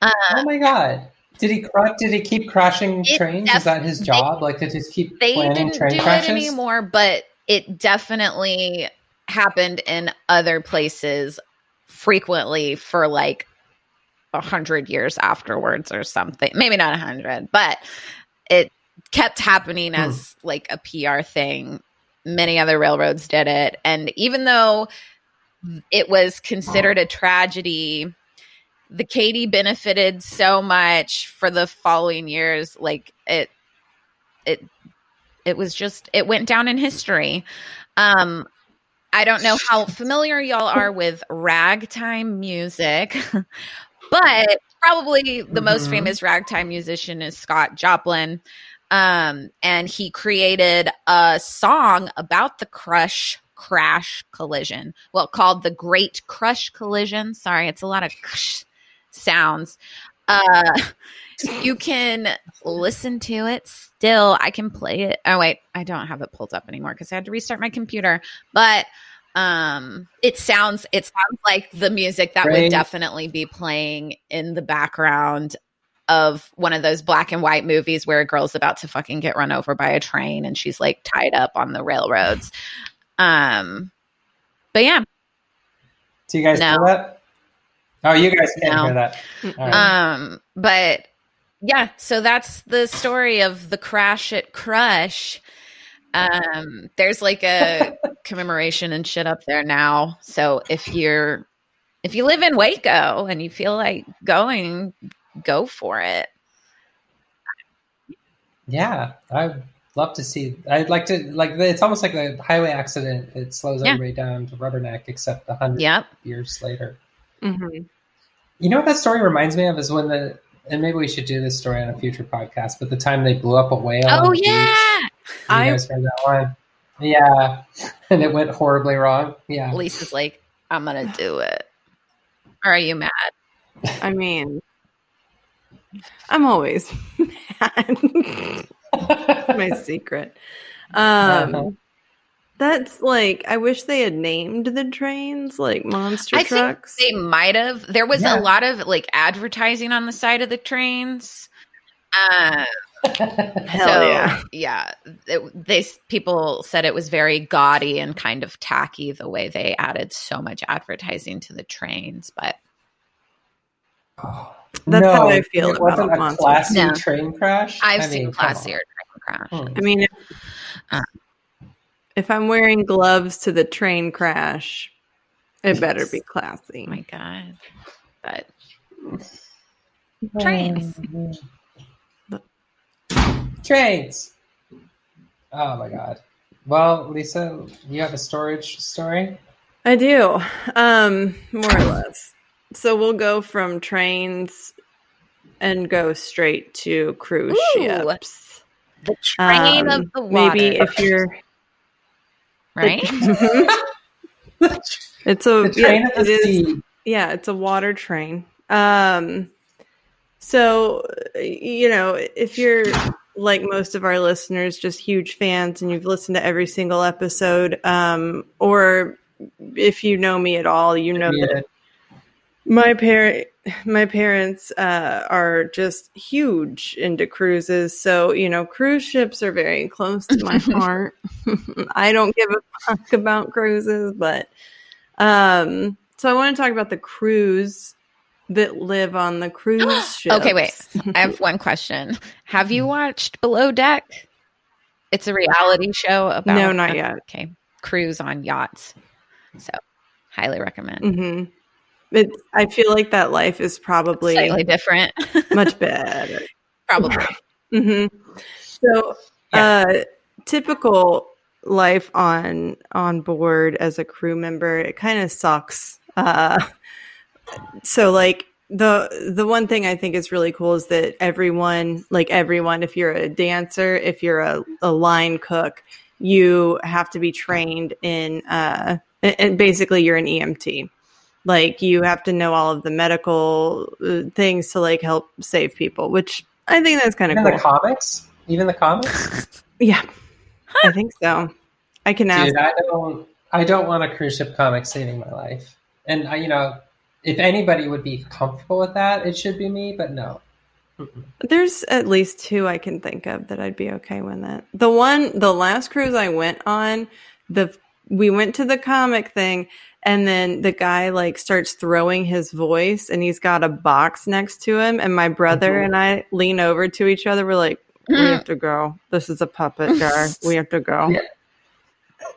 Speaker 3: Uh,
Speaker 2: oh my god. Did he cra- did he keep crashing trains?
Speaker 3: def-
Speaker 2: Is that his
Speaker 3: they-
Speaker 2: job? like to just keep
Speaker 3: they
Speaker 2: planning
Speaker 3: didn't
Speaker 2: train
Speaker 3: do
Speaker 2: crashes?
Speaker 3: it anymore, but it definitely happened in other places frequently for like a hundred years afterwards or something. Maybe not a hundred, but it kept happening
Speaker 2: Hmm.
Speaker 3: as like a PR thing. Many other railroads did it. And even though it was considered a tragedy, the Katy benefited so much for the following years. Like it, it, it was just, it went down in history. Um, I don't know how familiar y'all are with ragtime music, but probably the most
Speaker 2: Mhm.
Speaker 3: famous ragtime musician is Scott Joplin. Um, and he created a song about the crush crash collision. Well, called the Great Crush Collision. Sorry, it's a lot of sounds. Uh, you can listen to it still. I can play it. Oh wait, I don't have it pulled up anymore because I had to restart my computer. But um, it sounds it sounds like the music that would definitely be playing in the background of one of those black and white movies where a girl's about to fucking get run over by a train and she's like tied up on the railroads. Um, but yeah,
Speaker 2: Do you guys
Speaker 3: No.
Speaker 2: hear that? Oh, you guys can't
Speaker 3: No.
Speaker 2: hear that. All right.
Speaker 3: Um, but yeah, so that's the story of the crash at Crush. Um, there's like a commemoration and shit up there now. So if you're if you live in Waco and you feel like going, go for it.
Speaker 2: yeah, I'd love to see. I'd like to like. It's almost like a highway accident. It slows
Speaker 3: Yeah.
Speaker 2: everybody down to rubberneck, except a hundred
Speaker 3: Yep.
Speaker 2: years later.
Speaker 4: Mhm.
Speaker 2: You know what that story reminds me of is when the and maybe we should do this story on a future podcast. But the time they blew up a whale.
Speaker 3: Oh yeah.
Speaker 2: you
Speaker 4: I-
Speaker 2: guys heard that one? Yeah, and it went horribly wrong. Yeah,
Speaker 3: Lisa's like, I'm gonna do it. Or are you mad?
Speaker 4: I mean, I'm always mad. My secret. Um,
Speaker 2: Uh-huh.
Speaker 4: That's like I wish they had named the trains like monster
Speaker 3: I
Speaker 4: trucks.
Speaker 3: think they might have. There was
Speaker 2: Yeah.
Speaker 3: a lot of like advertising on the side of the trains. Uh,
Speaker 4: Hell
Speaker 3: so,
Speaker 4: yeah.
Speaker 3: yeah. It, they people said it was very gaudy and kind of tacky the way they added so much advertising to the trains. But
Speaker 2: Oh,
Speaker 4: That's how I feel
Speaker 2: It
Speaker 4: about
Speaker 2: wasn't a classy
Speaker 3: No.
Speaker 2: train crash.
Speaker 3: I've
Speaker 2: I
Speaker 3: seen
Speaker 2: mean,
Speaker 3: classier train crash.
Speaker 2: Hmm.
Speaker 4: I mean, if,
Speaker 3: Uh.
Speaker 4: If I'm wearing gloves to the train crash, it better be classy.
Speaker 3: Oh my god! But Trains.
Speaker 2: Trains. Oh my god. Well, Lisa, you have a storage story?
Speaker 4: I do, um, more or less. So we'll go from trains and go straight to cruise
Speaker 3: Ooh.
Speaker 4: ships.
Speaker 3: the train
Speaker 4: Um,
Speaker 3: of the water.
Speaker 4: Maybe if you're
Speaker 3: right.
Speaker 4: it's a
Speaker 2: The train
Speaker 4: yeah,
Speaker 2: of the
Speaker 4: it is-
Speaker 2: sea.
Speaker 4: yeah, it's a water train. Um, so you know, if you're like most of our listeners, just huge fans, and you've listened to every single episode, um, or if you know me at all, you know that
Speaker 2: Yeah.
Speaker 4: My parent my parents uh, are just huge into cruises so you know cruise ships are very close to my heart i don't give a fuck about cruises but um so i want to talk about the crews that live on the cruise ships
Speaker 3: Okay, wait. I have one question. Have you watched Below Deck? It's a reality show about
Speaker 4: No, not yet.
Speaker 3: Okay, cruise on yachts. So, highly recommend.
Speaker 4: hmm I feel like that life is probably
Speaker 3: Slightly different,
Speaker 4: much better.
Speaker 3: probably.
Speaker 4: Mm-hmm. So, uh, typical life on on board as a crew member, it kind of sucks. Uh, so, like the the one thing I think is really cool is that everyone, like everyone, if you're a dancer, if you're a, a line cook, you have to be trained in, uh, and basically you're an EMT. Like you have to know all of the medical uh, things to like help save people, which I think that's kind of cool.
Speaker 2: the comics? Even the comics?
Speaker 4: Yeah, I think so. I can ask.
Speaker 2: Dude, I don't. I don't want a cruise ship comic saving my life. And I, you know, if anybody would be comfortable with that, it should be me. But no.
Speaker 4: There's at least two I can think of that I'd be okay with that. The one, the last cruise I went on, the we went to the comic thing, and then the guy like starts throwing his voice, and he's got a box next to him, and my brother
Speaker 2: Mhm.
Speaker 4: and I lean over to each other. We're like, we have to go. This is a puppet jar. We have to go.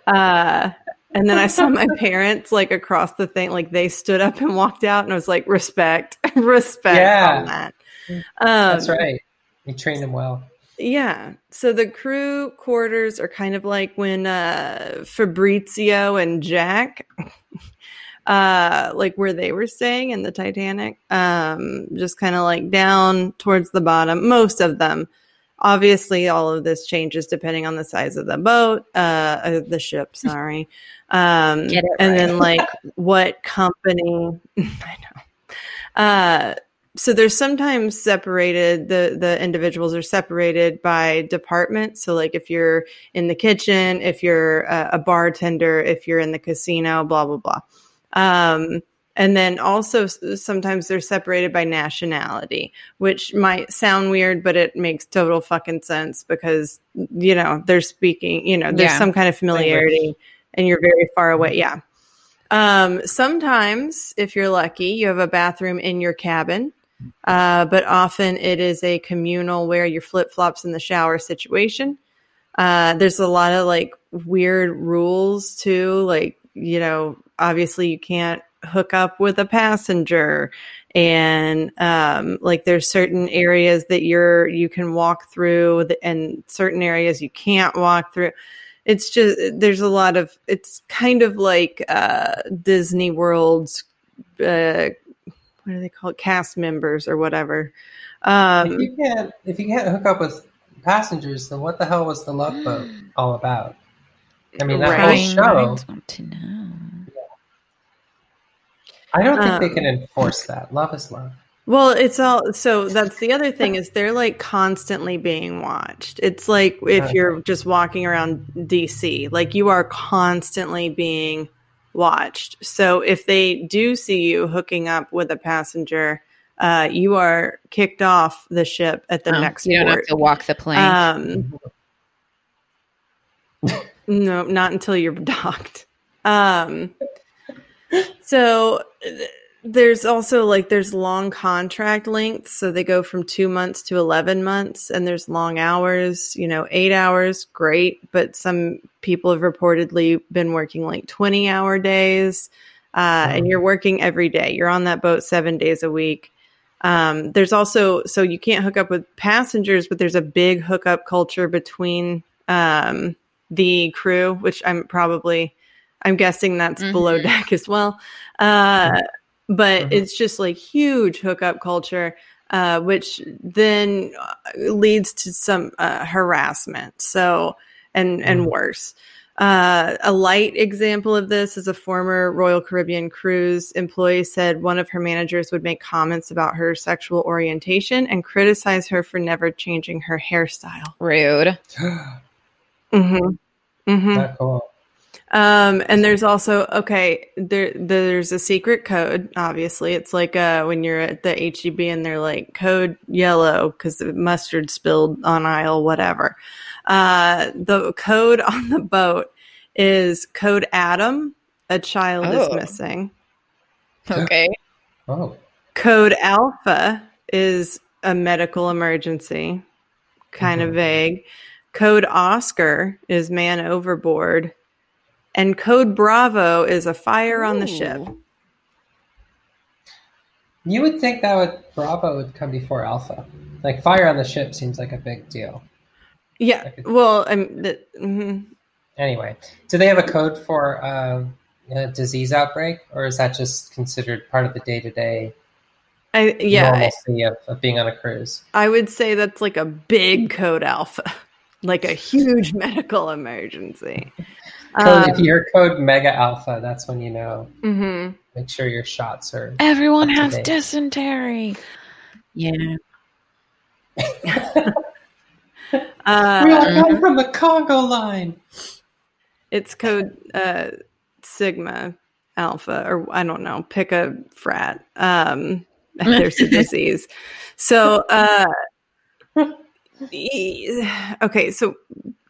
Speaker 4: Uh, and then I saw my parents like across the thing, like they stood up and walked out, and I was like, respect, respect
Speaker 2: Yeah.
Speaker 4: that. Um,
Speaker 2: That's right. You trained him well.
Speaker 4: Yeah. So the crew quarters are kind of like when uh, Fabrizio and Jack, uh, like where they were staying in the Titanic, um, just kind of like down towards the bottom. Most of them. Obviously, all of this changes depending on the size of the boat, uh, uh the ship. Sorry, um, and
Speaker 3: right.
Speaker 4: then like what company? I know. Uh, so there's sometimes separated the the individuals are separated by department so like if you're in the kitchen if you're a, a bartender if you're in the casino blah blah blah. Um and then also sometimes they're separated by nationality which might sound weird but it makes total fucking sense because you know they're speaking you know there's
Speaker 3: Yeah.
Speaker 4: some kind of familiarity and you're very far away. Yeah. Um, sometimes, if you're lucky, you have a bathroom in your cabin, uh, but often it is a communal where your flip flops in the shower situation. Uh, there's a lot of like weird rules too. Like, you know, obviously you can't hook up with a passenger and um, like there's certain areas that you're you can walk through and certain areas you can't walk through it's just there's a lot of it's kind of like uh disney world's uh what do they call it cast members or whatever
Speaker 2: if
Speaker 4: um
Speaker 2: you can't, if you can't hook up with passengers, then what the hell was the Love Boat all about? I mean, that
Speaker 4: Right.
Speaker 2: whole show.
Speaker 3: minds want to know.
Speaker 2: I don't think they
Speaker 4: Um,
Speaker 2: can enforce that. Love is love.
Speaker 4: well it's all so that's the other thing is they're like constantly being watched it's like if you're just walking around dc like you are constantly being watched so if they do see you hooking up with a passenger uh, you are kicked off the ship at the
Speaker 3: Oh,
Speaker 4: next
Speaker 3: you don't
Speaker 4: port.
Speaker 3: have to walk the plane.
Speaker 4: Um, no, not until you're docked. Um, so th- there's also like there's long contract lengths, so they go from two months to eleven months, and there's long hours. You know, eight hours, great, but some people have reportedly been working like twenty hour days, uh, and you're working every day. You're on that boat seven days a week. Um, there's also so you can't hook up with passengers, but there's a big hookup culture between um, the crew, which I'm probably I'm guessing that's below
Speaker 3: Mhm.
Speaker 4: deck as well. Uh, but
Speaker 2: Mhm.
Speaker 4: it's just like huge hookup culture, uh, which then uh, leads to some uh, harassment. So and and
Speaker 2: Mhm.
Speaker 4: worse. Uh, a light example of this is a former Royal Caribbean cruise employee said one of her managers would make comments about her sexual orientation and criticize her for never changing her hairstyle.
Speaker 3: Rude.
Speaker 4: Mm-hmm. Mm-hmm.
Speaker 2: Not cool.
Speaker 4: Um, and there's also okay, there there's a secret code. Obviously, it's like uh when you're at the HEB and they're like code yellow because the mustard spilled on aisle whatever. Uh, the code on the boat is code Adam. A child is
Speaker 3: Oh.
Speaker 4: missing.
Speaker 3: Okay.
Speaker 2: Oh,
Speaker 4: Code Alpha is a medical emergency. Kind of
Speaker 2: Mhm.
Speaker 4: vague. Code Oscar is man overboard, and Code Bravo is a fire on the ship.
Speaker 2: You would think that would Bravo would come before Alpha. Like fire on the ship seems like a big deal.
Speaker 4: Yeah, well, I'm. The, mhm.
Speaker 2: Anyway, do they have a code for um, a disease outbreak, or is that just considered part of the day to day
Speaker 4: I yeah, I,
Speaker 2: normalcy of, of being on a cruise?
Speaker 4: I would say that's like a big Code Alpha, like a huge medical emergency.
Speaker 2: Code,
Speaker 4: Um,
Speaker 2: if you hear code Mega Alpha, that's when you know.
Speaker 4: mhm.
Speaker 2: Make sure your shots are.
Speaker 3: Everyone has
Speaker 2: date.
Speaker 3: dysentery. Yeah.
Speaker 4: Uh,
Speaker 2: we all come from the Congo line.
Speaker 4: It's code uh, Sigma Alpha, or I don't know, pick a frat. Um, there's a disease. So, uh, okay, so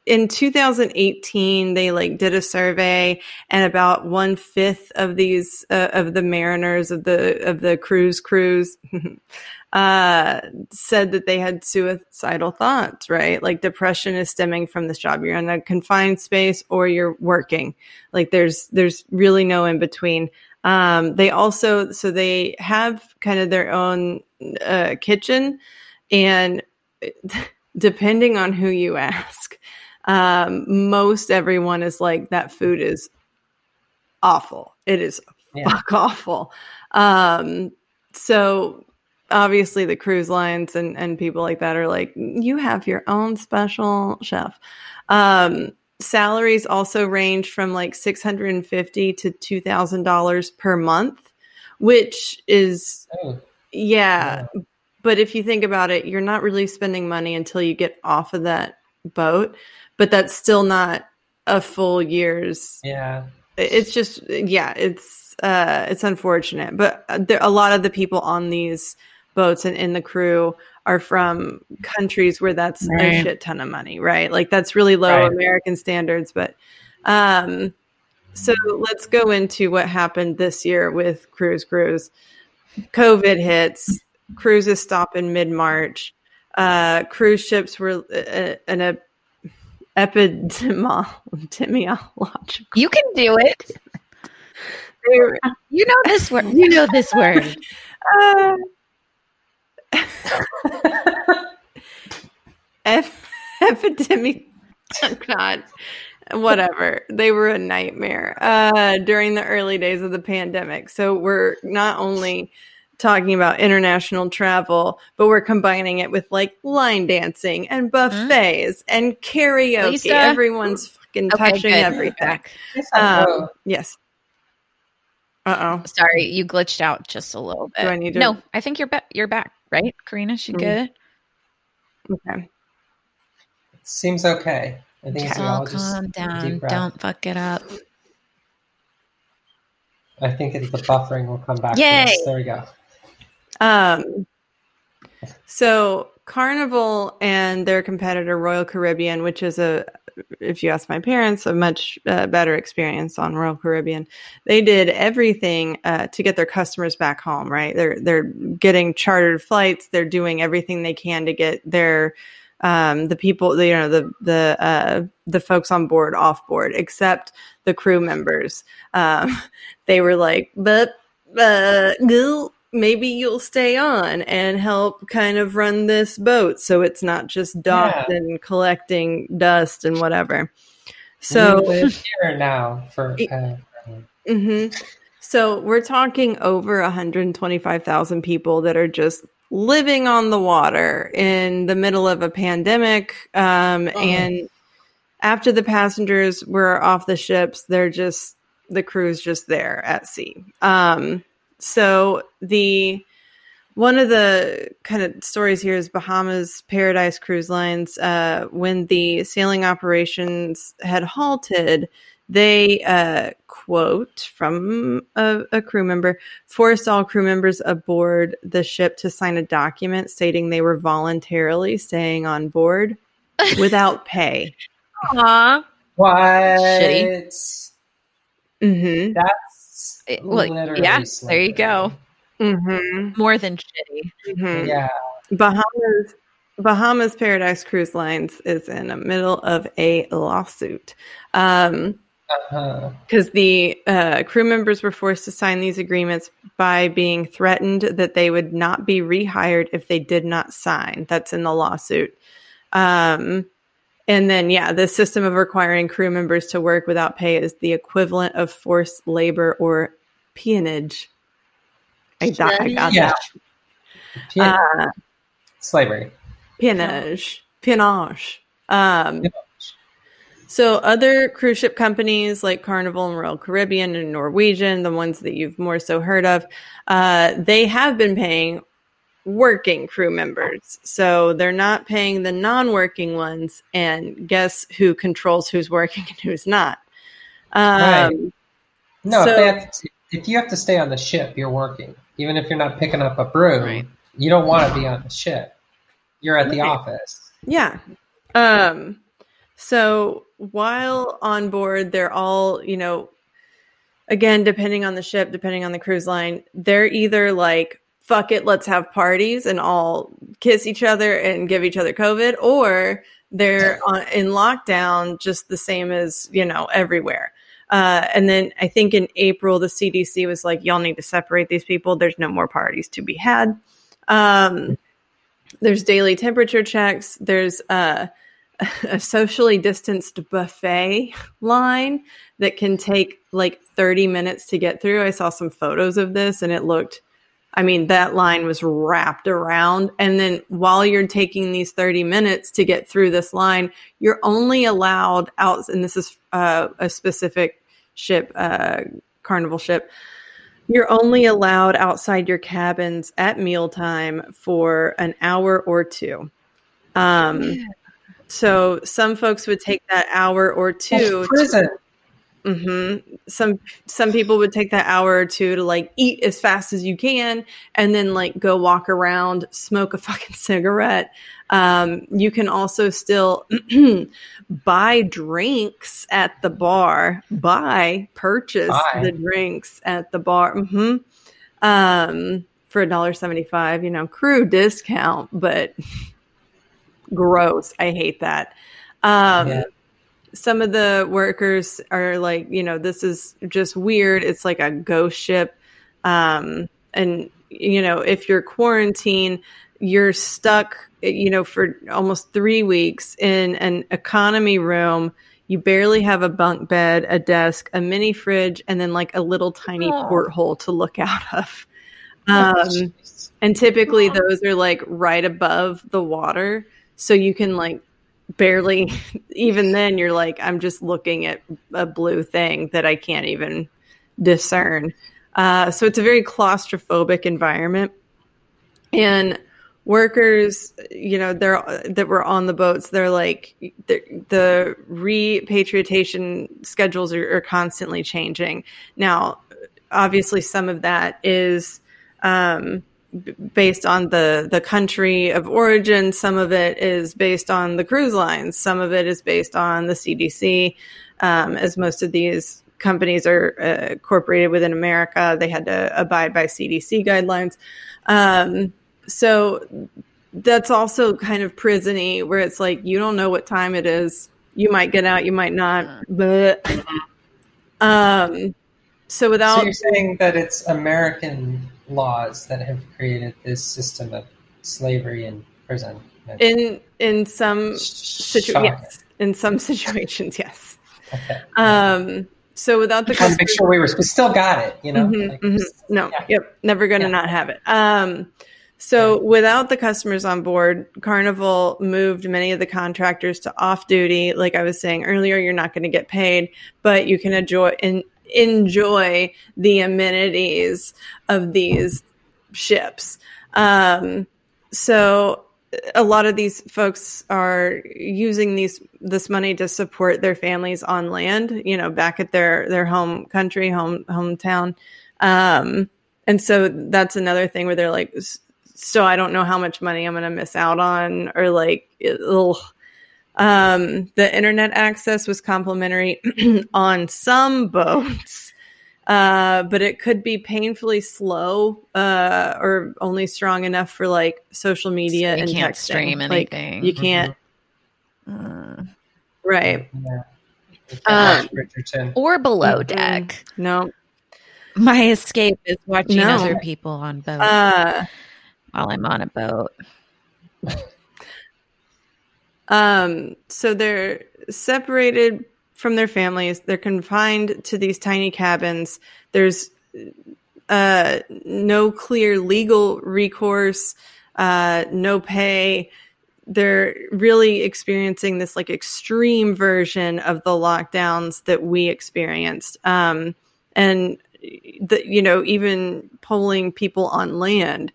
Speaker 4: in 2018, they like did a survey, and about one fifth of these uh, of the mariners of the of the cruise crews uh, said that they had suicidal thoughts. Right, like depression is stemming from this job. You're in a confined space, or you're working. Like there's there's really no in between. Um, they also so they have kind of their own uh, kitchen, and depending on who you ask um, most everyone is like that food is awful. It is
Speaker 2: Yeah.
Speaker 4: fuck awful. Um, so obviously the cruise lines and, and people like that are like, you have your own special chef. Um, salaries also range from like 650 to $2,000 per month, which is,
Speaker 2: Oh,
Speaker 4: yeah. But if you think about it, you're not really spending money until you get off of that boat, but that's still not a full year's
Speaker 2: yeah.
Speaker 4: it's just yeah it's uh it's unfortunate but uh, there, a lot of the people on these boats and in the crew are from countries where that's a shit ton of money right like that's really low
Speaker 2: Right.
Speaker 4: american standards but um so let's go into what happened this year with cruise cruise covid hits cruises stop in mid-march uh cruise ships were uh, an ep- epidemi- epidemiological
Speaker 3: You can do it. You know this word. You know this word.
Speaker 4: Uh, ep- epidemic. oh, God, whatever. They were a nightmare uh, during the early days of the pandemic. So we're not only talking about international travel, but we're combining it with like line dancing and buffets and karaoke.
Speaker 3: Lisa?
Speaker 4: Everyone's fucking
Speaker 3: Okay,
Speaker 4: touching
Speaker 3: good.
Speaker 4: everything.
Speaker 3: Back.
Speaker 4: Um, yes. Uh oh.
Speaker 3: Sorry, you glitched out just a little bit.
Speaker 4: Do I need to-
Speaker 3: No, I think you're back. You're back, right, Karina? She
Speaker 4: Mm.
Speaker 3: good?
Speaker 4: Okay.
Speaker 2: Seems okay. I think
Speaker 3: Just
Speaker 2: we
Speaker 3: all
Speaker 2: all just
Speaker 3: calm down. Don't fuck it up.
Speaker 2: I think it, the buffering will come back. to
Speaker 3: Yay!
Speaker 2: There we go.
Speaker 4: Um, so Carnival and their competitor Royal Caribbean, which is a, if you ask my parents, a much uh, better experience on Royal Caribbean. They did everything uh, to get their customers back home. Right? They're they're getting chartered flights. They're doing everything they can to get their um, the people, the, you know, the the uh, the folks on board off board, except the crew members. Um, they were like, but uh, maybe you'll stay on and help kind of run this boat so it's not just docked
Speaker 2: Yeah.
Speaker 4: and collecting dust and whatever. So,
Speaker 2: here now for. Uh,
Speaker 4: mhm. so we're talking over 125,000 people that are just living on the water in the middle of a pandemic. Um,
Speaker 2: Oh.
Speaker 4: And after the passengers were off the ships, they're just the crew's just there at sea. Um, so the one of the kind of stories here is Bahamas Paradise Cruise Lines. Uh, when the sailing operations had halted, they uh, quote from a, a crew member forced all crew members aboard the ship to sign a document stating they were voluntarily staying on board without pay.
Speaker 3: Aw.
Speaker 2: what?
Speaker 3: Shitty.
Speaker 4: Mm-hmm.
Speaker 2: That's
Speaker 3: It- well,
Speaker 2: literally
Speaker 3: yeah, there you go.
Speaker 4: Mm-hmm.
Speaker 3: More than shitty.
Speaker 4: mm-hmm.
Speaker 2: Yeah.
Speaker 4: Bahamas Bahamas Paradise Cruise Lines is in the middle of a lawsuit. Um,
Speaker 2: Uh-huh.
Speaker 4: because the uh, crew members were forced to sign these agreements by being threatened that they would not be rehired if they did not sign. That's in the lawsuit. Um, and then, yeah, the system of requiring crew members to work without pay is the equivalent of forced labor or peonage. I, got- I got
Speaker 2: Yeah.
Speaker 4: that.
Speaker 2: Pe-
Speaker 4: Uh,
Speaker 2: slavery.
Speaker 4: Peonage. Peonage. Um, so other cruise ship companies like Carnival and Royal Caribbean and Norwegian, the ones that you've more so heard of, uh, they have been paying working crew members. So they're not paying the non-working ones. And guess who controls who's working and who's not? Um,
Speaker 2: Right. No,
Speaker 4: So-
Speaker 2: if, they have to, if you have to stay on the ship, you're working. Even if you're not picking up a broom,
Speaker 3: Right.
Speaker 2: you don't want to be on the ship. You're at the
Speaker 4: Right.
Speaker 2: office.
Speaker 4: Yeah. Um so while on board they're all, you know, again depending on the ship, depending on the cruise line, they're either like fuck it, let's have parties and all kiss each other and give each other covid or they're on, in lockdown just the same as, you know, everywhere. Uh, and then I think in April, the CDC was like, y'all need to separate these people. There's no more parties to be had. Um, there's daily temperature checks. There's uh, a socially distanced buffet line that can take like 30 minutes to get through. I saw some photos of this and it looked, I mean, that line was wrapped around. And then while you're taking these 30 minutes to get through this line, you're only allowed out, and this is uh, a specific ship, uh, carnival ship. You're only allowed outside your cabins at mealtime for an hour or two. Um, so some folks would take that hour or two.
Speaker 2: That's
Speaker 4: to-
Speaker 2: prison.
Speaker 4: hmm Some some people would take that hour or two to like eat as fast as you can, and then like go walk around, smoke a fucking cigarette. Um, you can also still buy drinks at the bar. Buy purchase the drinks at the bar. hmm Um, for a dollar seventy five. You know, crew discount, but gross. I hate that. Um,
Speaker 2: Yeah.
Speaker 4: Some of the workers are like, you know, this is just weird. It's like a ghost ship. Um, and, you know, if you're quarantined, you're stuck, you know, for almost three weeks in an economy room. You barely have a bunk bed, a desk, a mini fridge, and then like a little tiny
Speaker 2: Oh.
Speaker 4: porthole to look out of. Um, and typically those are like right above the water. So you can like barely, even then, you're like, I'm just looking at a blue thing that I can't even discern. Uh, so it's a very claustrophobic environment. And workers, you know, they're that were on the boats, they're like, the, the repatriation schedules are, are constantly changing. Now, obviously, some of that is um, based on the the country of origin. Some of it is based on the cruise lines. Some of it is based on the CDC. Um, as most of these companies are uh, incorporated within America, they had to abide by CDC guidelines. Um, so that's also kind of prisony, where it's like you don't know what time it is. You might get out, you might not. But um, so without
Speaker 2: So you're saying that it's American laws that have created this system of slavery and prison.
Speaker 4: in in some situ-
Speaker 2: Shocking.
Speaker 4: yes, in some situations, yes.
Speaker 2: Okay.
Speaker 4: Um, so without the
Speaker 2: Just make sure we were. We still got it. You know.
Speaker 4: Mhm,
Speaker 2: Like,
Speaker 4: mhm. No,
Speaker 2: Yeah.
Speaker 4: yep, never going to
Speaker 2: Yeah.
Speaker 4: not have it. Um, so without the customers on board, Carnival moved many of the contractors to off duty. Like I was saying earlier, you're not going to get paid, but you can enjoy in, enjoy the amenities of these ships. Um, so a lot of these folks are using these this money to support their families on land, you know, back at their their home country, home hometown. Um, and so that's another thing where they're like, so I don't know how much money I'm going to miss out on, or like, ugh. Um, the internet access was complimentary on some boats. uh, but it could be painfully slow uh, or only strong enough for like social media
Speaker 3: You
Speaker 4: and
Speaker 3: can't
Speaker 4: texting.
Speaker 3: stream
Speaker 4: Like,
Speaker 3: anything.
Speaker 4: you can't,
Speaker 3: Uh,
Speaker 4: right?
Speaker 2: Yeah.
Speaker 4: Um,
Speaker 3: or below deck.
Speaker 4: No.
Speaker 3: My escape is watching
Speaker 4: No.
Speaker 3: other people on boats
Speaker 4: Uh,
Speaker 3: while I'm on a boat.
Speaker 4: Um, so they're separated from their families. They're confined to these tiny cabins. There's uh, no clear legal recourse, uh, no pay. They're really experiencing this like extreme version of the lockdowns that we experienced. Um, and the, you know, even polling people on land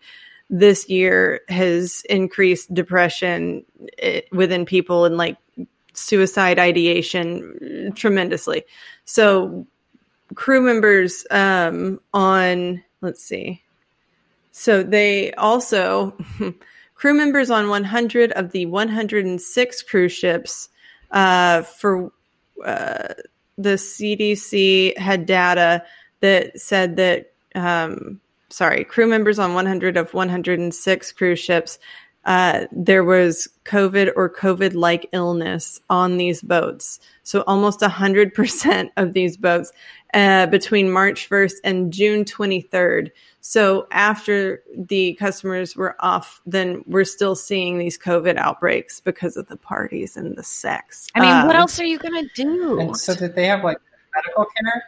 Speaker 4: this year has increased depression eh, within people and like suicide ideation tremendously. So crew members um, on let's see. So they also crew members on 100 of the 106 cruise ships uh, for uh, the CDC had data that said that um, sorry, crew members on 100 of 106 cruise ships, uh, there was COVID or COVID like illness on these boats. So almost 100% of these boats uh, between March 1st and June 23rd. So after the customers were off, then we're still seeing these COVID outbreaks because of the parties and the sex.
Speaker 3: I mean, what
Speaker 4: Um,
Speaker 3: else are you gonna do?
Speaker 2: And so, did they have like medical care,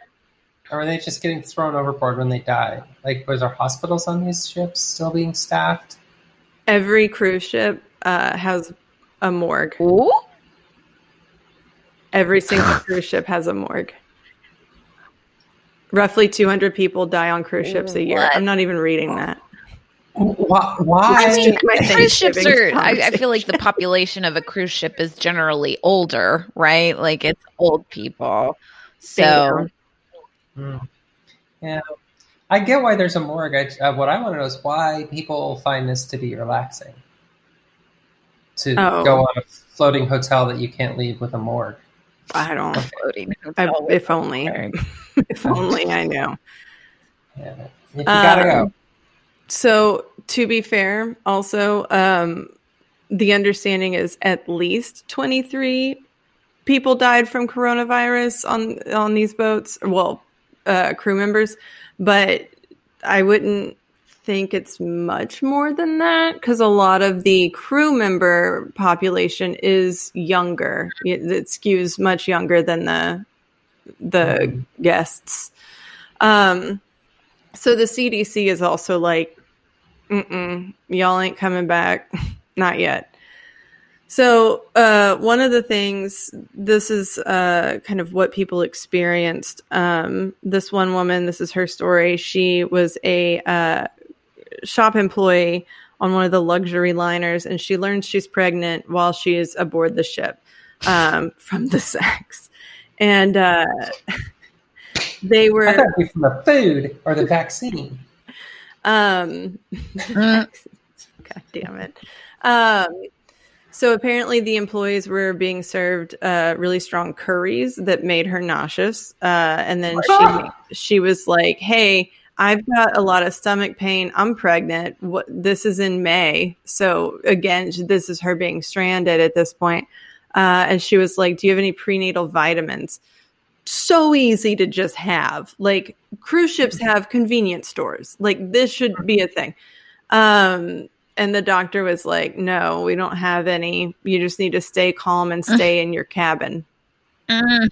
Speaker 2: or were they just getting thrown overboard when they die? Like, was there hospitals on these ships still being staffed?
Speaker 4: Every cruise ship uh, has a morgue.
Speaker 3: Ooh.
Speaker 4: Every single cruise ship has a morgue. Roughly 200 people die on cruise ships a year.
Speaker 3: What?
Speaker 4: I'm not even reading that.
Speaker 2: Why? why?
Speaker 3: I mean, cruise ships are. I, I feel like the population of a cruise ship is generally older, right? Like it's old people. So
Speaker 2: Hmm. Yeah, I get why there's a morgue. I, uh, what I want to know is why people find this to be relaxing. To
Speaker 4: Oh.
Speaker 2: go on a floating hotel that you can't leave with a morgue.
Speaker 4: I don't.
Speaker 3: floating.
Speaker 4: I,
Speaker 3: hotel
Speaker 4: if only. If only I knew.
Speaker 2: Yeah, if you gotta go.
Speaker 4: Um, So, to be fair, also, um, the understanding is at least 23 people died from coronavirus on on these boats. Well, uh, crew members, but I wouldn't think it's much more than that because a lot of the crew member population is younger. It, it skews much younger than the the guests. Um, so the CDC is also like, y'all ain't coming back, not yet. So uh, one of the things, this is uh, kind of what people experienced. Um, this one woman, this is her story. She was a uh, shop employee on one of the luxury liners, and she learns she's pregnant while she is aboard the ship um, from the sex. And uh, they
Speaker 2: I
Speaker 4: were
Speaker 2: thought it'd be from the food or the vaccine.
Speaker 4: Um,
Speaker 3: Mm.
Speaker 4: God damn it. Um, so apparently the employees were being served uh, really strong curries that made her nauseous. Uh, and then she she was like, "Hey, I've got a lot of stomach pain. I'm pregnant. What this is in May. So again, this is her being stranded at this point. Uh, and she was like, "Do you have any prenatal vitamins?" So easy to just have. Like cruise ships have convenience stores. Like this should be a thing. Um, and the doctor was like, "No, we don't have any. You just need to stay calm and stay in your cabin.
Speaker 3: Mm.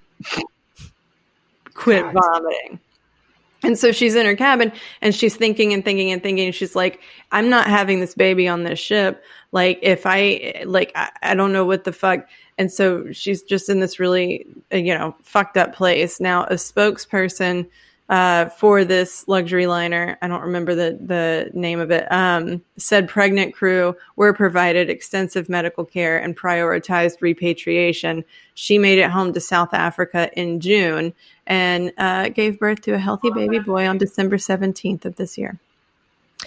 Speaker 4: Quit
Speaker 2: God.
Speaker 4: vomiting." And so she's in her cabin and she's thinking and thinking and thinking. And she's like, I'm not having this baby on this ship. Like, if I, like, I, I don't know what the fuck. And so she's just in this really, you know, fucked up place. Now, a spokesperson uh, for this luxury liner, I don't remember the, the name of it, um, said pregnant crew were provided extensive medical care and prioritized repatriation. She made it home to South Africa in June and uh, gave birth to a healthy baby boy on December 17th of this year.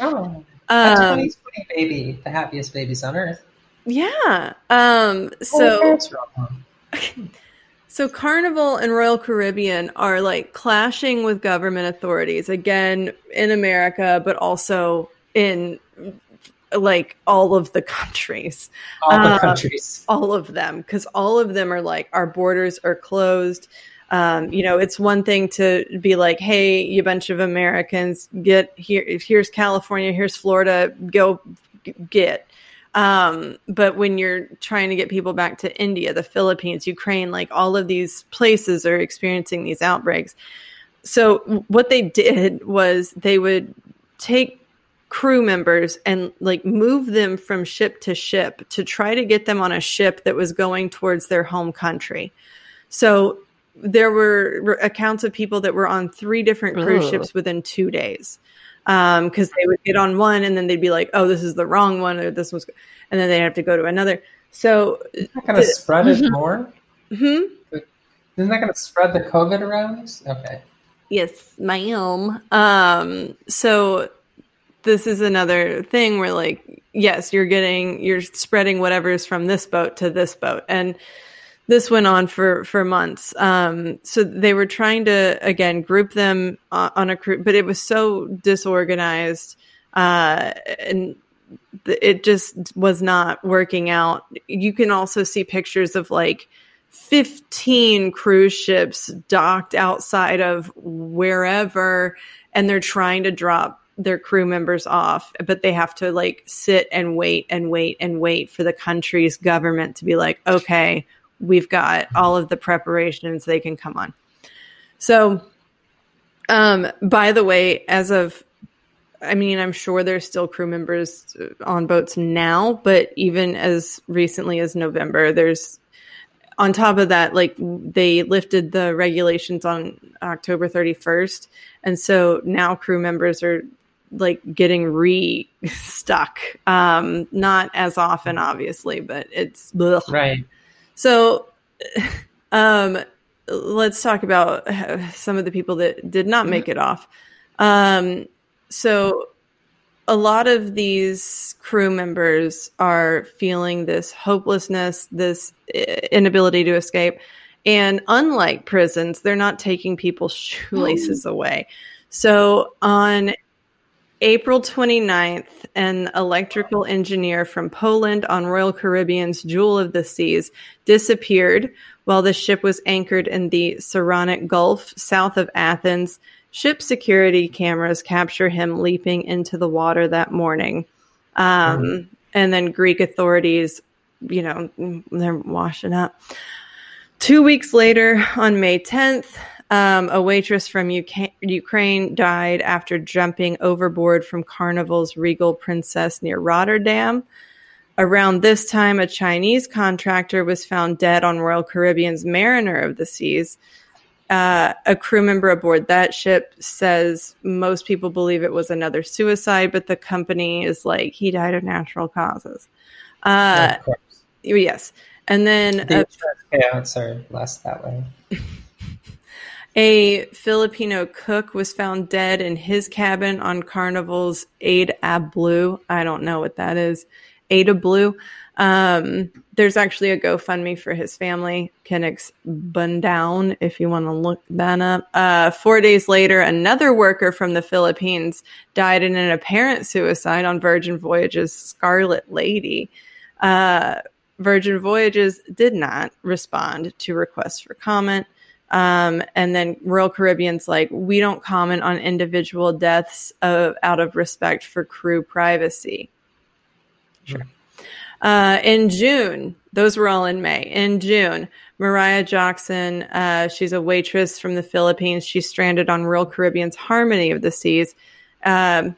Speaker 2: Oh, a
Speaker 4: Um,
Speaker 2: 2020 baby, the happiest babies on earth.
Speaker 4: yeah. Um,
Speaker 2: Oh,
Speaker 4: so
Speaker 2: wrong.
Speaker 4: So Carnival and Royal Caribbean are like clashing with government authorities again in America, but also in like all of the countries,
Speaker 2: All the
Speaker 4: Uh,
Speaker 2: countries.
Speaker 4: all of them, because all of them are like our borders are closed. Um, you know, it's one thing to be like, "Hey, you bunch of Americans, get here. Here's California. Here's Florida. Go get." Um, but when you're trying to get people back to India, the Philippines, Ukraine, like all of these places are experiencing these outbreaks. So what they did was they would take crew members and like move them from ship to ship to try to get them on a ship that was going towards their home country. So there were accounts of people that were on three different cruise ships within two days because they would get on one and then they'd be like, "Oh, this is the wrong one," or "This was," and then they'd have to go to another. So,
Speaker 2: Not going to spread it more?
Speaker 4: hmm?
Speaker 2: Isn't that going to spread the COVID around? Okay.
Speaker 4: Yes, ma'am. Um, so this is another thing where like, yes, you're getting you're spreading whatever's from this boat to this boat. And this went on for for months. Um, so they were trying to again group them on, on a crew, but it was so disorganized, uh, and it just was not working out. You can also see pictures of like 15 cruise ships docked outside of wherever, and they're trying to drop their crew members off, but they have to like sit and wait and wait and wait for the country's government to be like, okay, we've got all of the preparations, they can come on. So, um, by the way, as of I mean, I'm sure there's still crew members on boats now, but even as recently as November, there's on top of that, like they lifted the regulations on October 31st. And so now crew members are like getting re stuck. Um, not as often, obviously, but it's ugh.
Speaker 2: Right.
Speaker 4: So, um, let's talk about some of the people that did not make it off. Um, so, a lot of these crew members are feeling this hopelessness, this inability to escape. And unlike prisons, they're not taking people's shoelaces away. So, on April 29th, an electrical engineer from Poland on Royal Caribbean's Jewel of the Seas disappeared while the ship was anchored in the Saronic Gulf south of Athens. Ship security cameras capture him leaping into the water that morning. Um, And then Greek authorities, you know, they're washing up. Two weeks later, on May 10th, um, a waitress from UK- Ukraine died after jumping overboard from Carnival's Regal Princess near Rotterdam. Around this time, a Chinese contractor was found dead on Royal Caribbean's Mariner of the Seas. Uh, a crew member aboard that ship says most people believe it was another suicide, but the company is like he died of natural causes. Uh,
Speaker 2: of course.
Speaker 4: yes, and then
Speaker 2: The
Speaker 4: a
Speaker 2: insurance payouts are less that way.
Speaker 4: A Filipino cook was found dead in his cabin on Carnival's AIDAblu. I don't know what that is. AIDAblu. Um, there's actually a GoFundMe for his family, Kennex Bundown, if you want to look that up. Uh, four days later, another worker from the Philippines died in an apparent suicide on Virgin Voyages Scarlet Lady. Uh, Virgin Voyages did not respond to requests for comment. Um, and then Royal Caribbean's like, we don't comment on individual deaths of, out of respect for crew privacy. Sure. Uh, in June, those were all in May. In June, Mariah Jackson, uh, she's a waitress from the Philippines. She's stranded on Royal Caribbean's Harmony of the Seas. Um,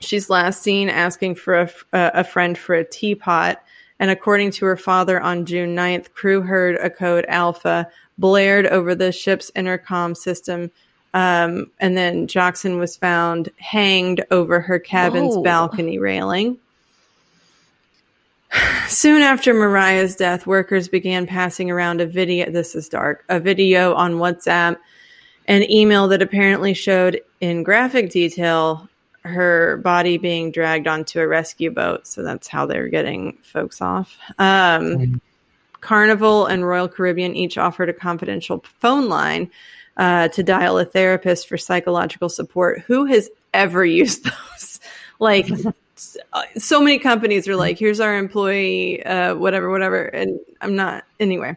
Speaker 4: she's last seen asking for a, a friend for a teapot. And according to her father, on June 9th, crew heard a code alpha blared over the ship's intercom system. Um, and then Jackson was found hanged over her cabin's
Speaker 3: Whoa.
Speaker 4: balcony railing. Soon after Mariah's death, workers began passing around a video. This is dark. A video on WhatsApp, an email that apparently showed in graphic detail her body being dragged onto a rescue boat. So that's how they're getting folks off. Um, Carnival and Royal Caribbean each offered a confidential phone line uh, to dial a therapist for psychological support. Who has ever used those? like, uh, so many companies are like, here's our employee, uh, whatever, whatever. And I'm not, anyway.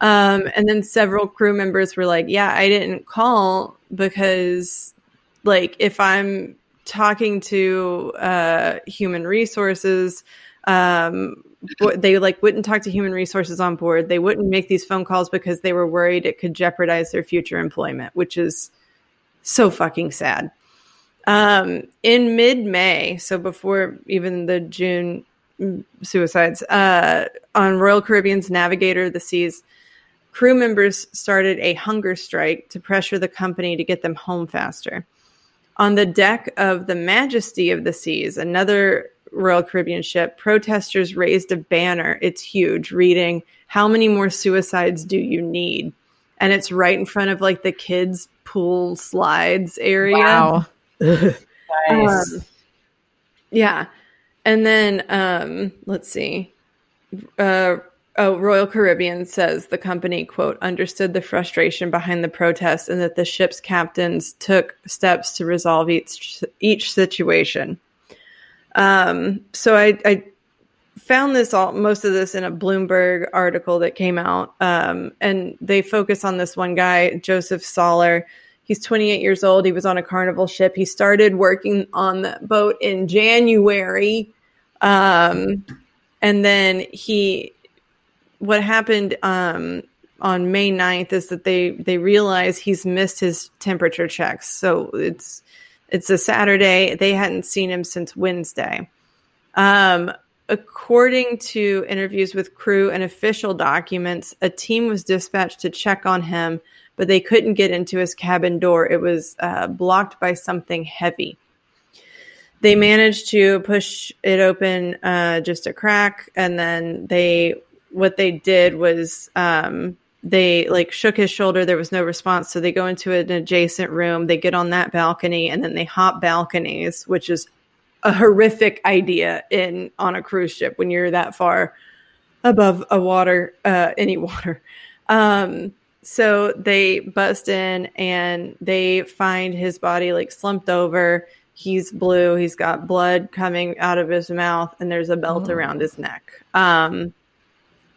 Speaker 4: Um, and then several crew members were like, yeah, I didn't call because, like, if I'm talking to uh, human resources, um, they like wouldn't talk to human resources on board. They wouldn't make these phone calls because they were worried it could jeopardize their future employment, which is so fucking sad. Um, in mid May, so before even the June mm, suicides, uh, on Royal Caribbean's Navigator of the Seas, crew members started a hunger strike to pressure the company to get them home faster. On the deck of the Majesty of the Seas, another Royal Caribbean ship, protesters raised a banner. It's huge, reading, How many more suicides do you need? And it's right in front of like the kids' pool slides area.
Speaker 3: Wow.
Speaker 2: Nice.
Speaker 4: Um, yeah. And then um, let's see. Uh, oh, Royal Caribbean says the company, quote, understood the frustration behind the protests and that the ship's captains took steps to resolve each, each situation. Um, so I, I found this all most of this in a Bloomberg article that came out, um, and they focus on this one guy, Joseph Soller. He's 28 years old. He was on a carnival ship. He started working on the boat in January, um, and then he. What happened um, on May 9th is that they they realize he's missed his temperature checks. So it's it's a Saturday. They hadn't seen him since Wednesday. Um, according to interviews with crew and official documents, a team was dispatched to check on him, but they couldn't get into his cabin door. It was uh, blocked by something heavy. They managed to push it open uh, just a crack, and then they what they did was um, they like shook his shoulder. There was no response. So they go into an adjacent room. They get on that balcony and then they hop balconies which is a horrific idea in on a cruise ship when you're that far above a water uh, any water. Um, so they bust in and they find his body like slumped over. He's blue. He's got blood coming out of his mouth and there's a belt
Speaker 2: Oh.
Speaker 4: around his neck. Um,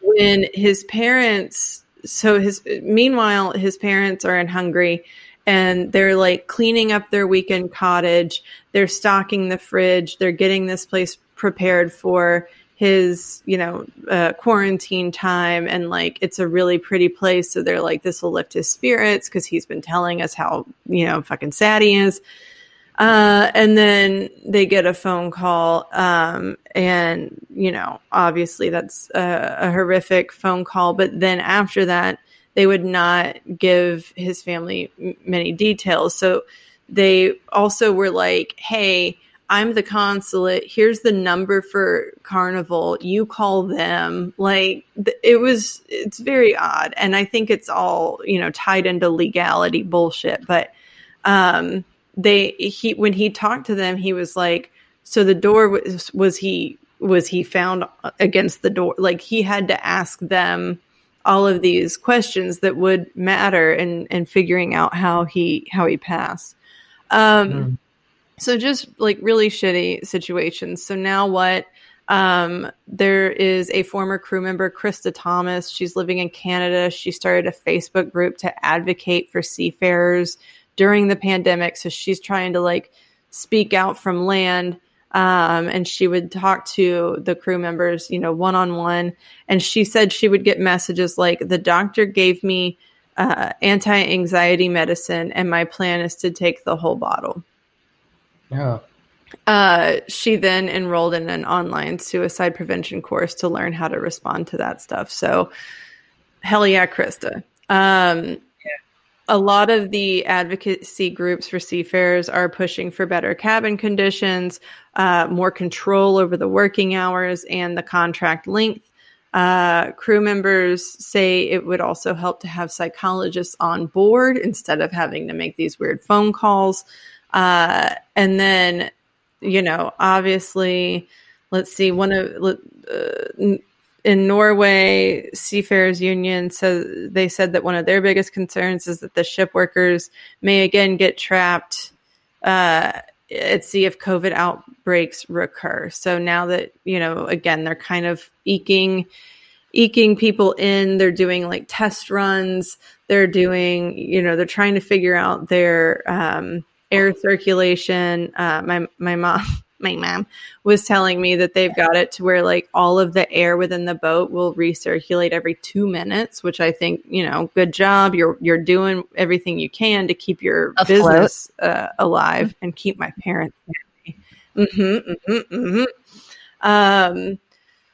Speaker 4: when his parents so his meanwhile his parents are in Hungary and they're like cleaning up their weekend cottage. They're stocking the fridge. They're getting this place prepared for his you know uh, quarantine time. And like it's a really pretty place. So they're like this will lift his spirits because he's been telling us how you know fucking sad he is uh, and then they get a phone call, um, and you know, obviously that's a, a horrific phone call. But then after that, they would not give his family many details. So they also were like, "Hey, I'm the consulate. Here's the number for Carnival. You call them." Like it was, it's very odd, and I think it's all you know tied into legality bullshit, but. Um, they he when he talked to them he was like so the door was was he was he found against the door? Like he had to ask them all of these questions that would matter and and figuring out how he how he passed. Um
Speaker 2: Mm.
Speaker 4: so just like really shitty situations. So now what? Um there is a former crew member krista thomas. She's living in canada. She started a facebook group to advocate for seafarers during the pandemic. So she's trying to like speak out from land. Um, and she would talk to the crew members, you know, one on one. And she said she would get messages like, the doctor gave me uh, anti anxiety medicine, and my plan is to take the whole bottle.
Speaker 2: Oh.
Speaker 4: Uh, she then enrolled in an online suicide prevention course to learn how to respond to that stuff. So, hell yeah, Krista. Um, a lot of the advocacy groups for seafarers are pushing for better cabin conditions, uh, more control over the working hours and the contract length. Uh, crew members say it would also help to have psychologists on board instead of having to make these weird phone calls. Uh, and then, you know, obviously, let's see, one of uh, in Norway, Seafarers Union says they said that one of their biggest concerns is that the ship workers may again get trapped uh, at sea if COVID outbreaks recur. So now that you know, again, they're kind of eking eking people in. They're doing like test runs. They're doing, you know, they're trying to figure out their um, air circulation. Uh, my my mom my mom was telling me that they've got it to where like all of the air within the boat will recirculate every two minutes, which I think you know, good job. You're you're doing everything you can to keep your
Speaker 3: Afloat.
Speaker 4: business uh, alive and keep my parents happy. Mm-hmm, mm-hmm, mm-hmm. Um,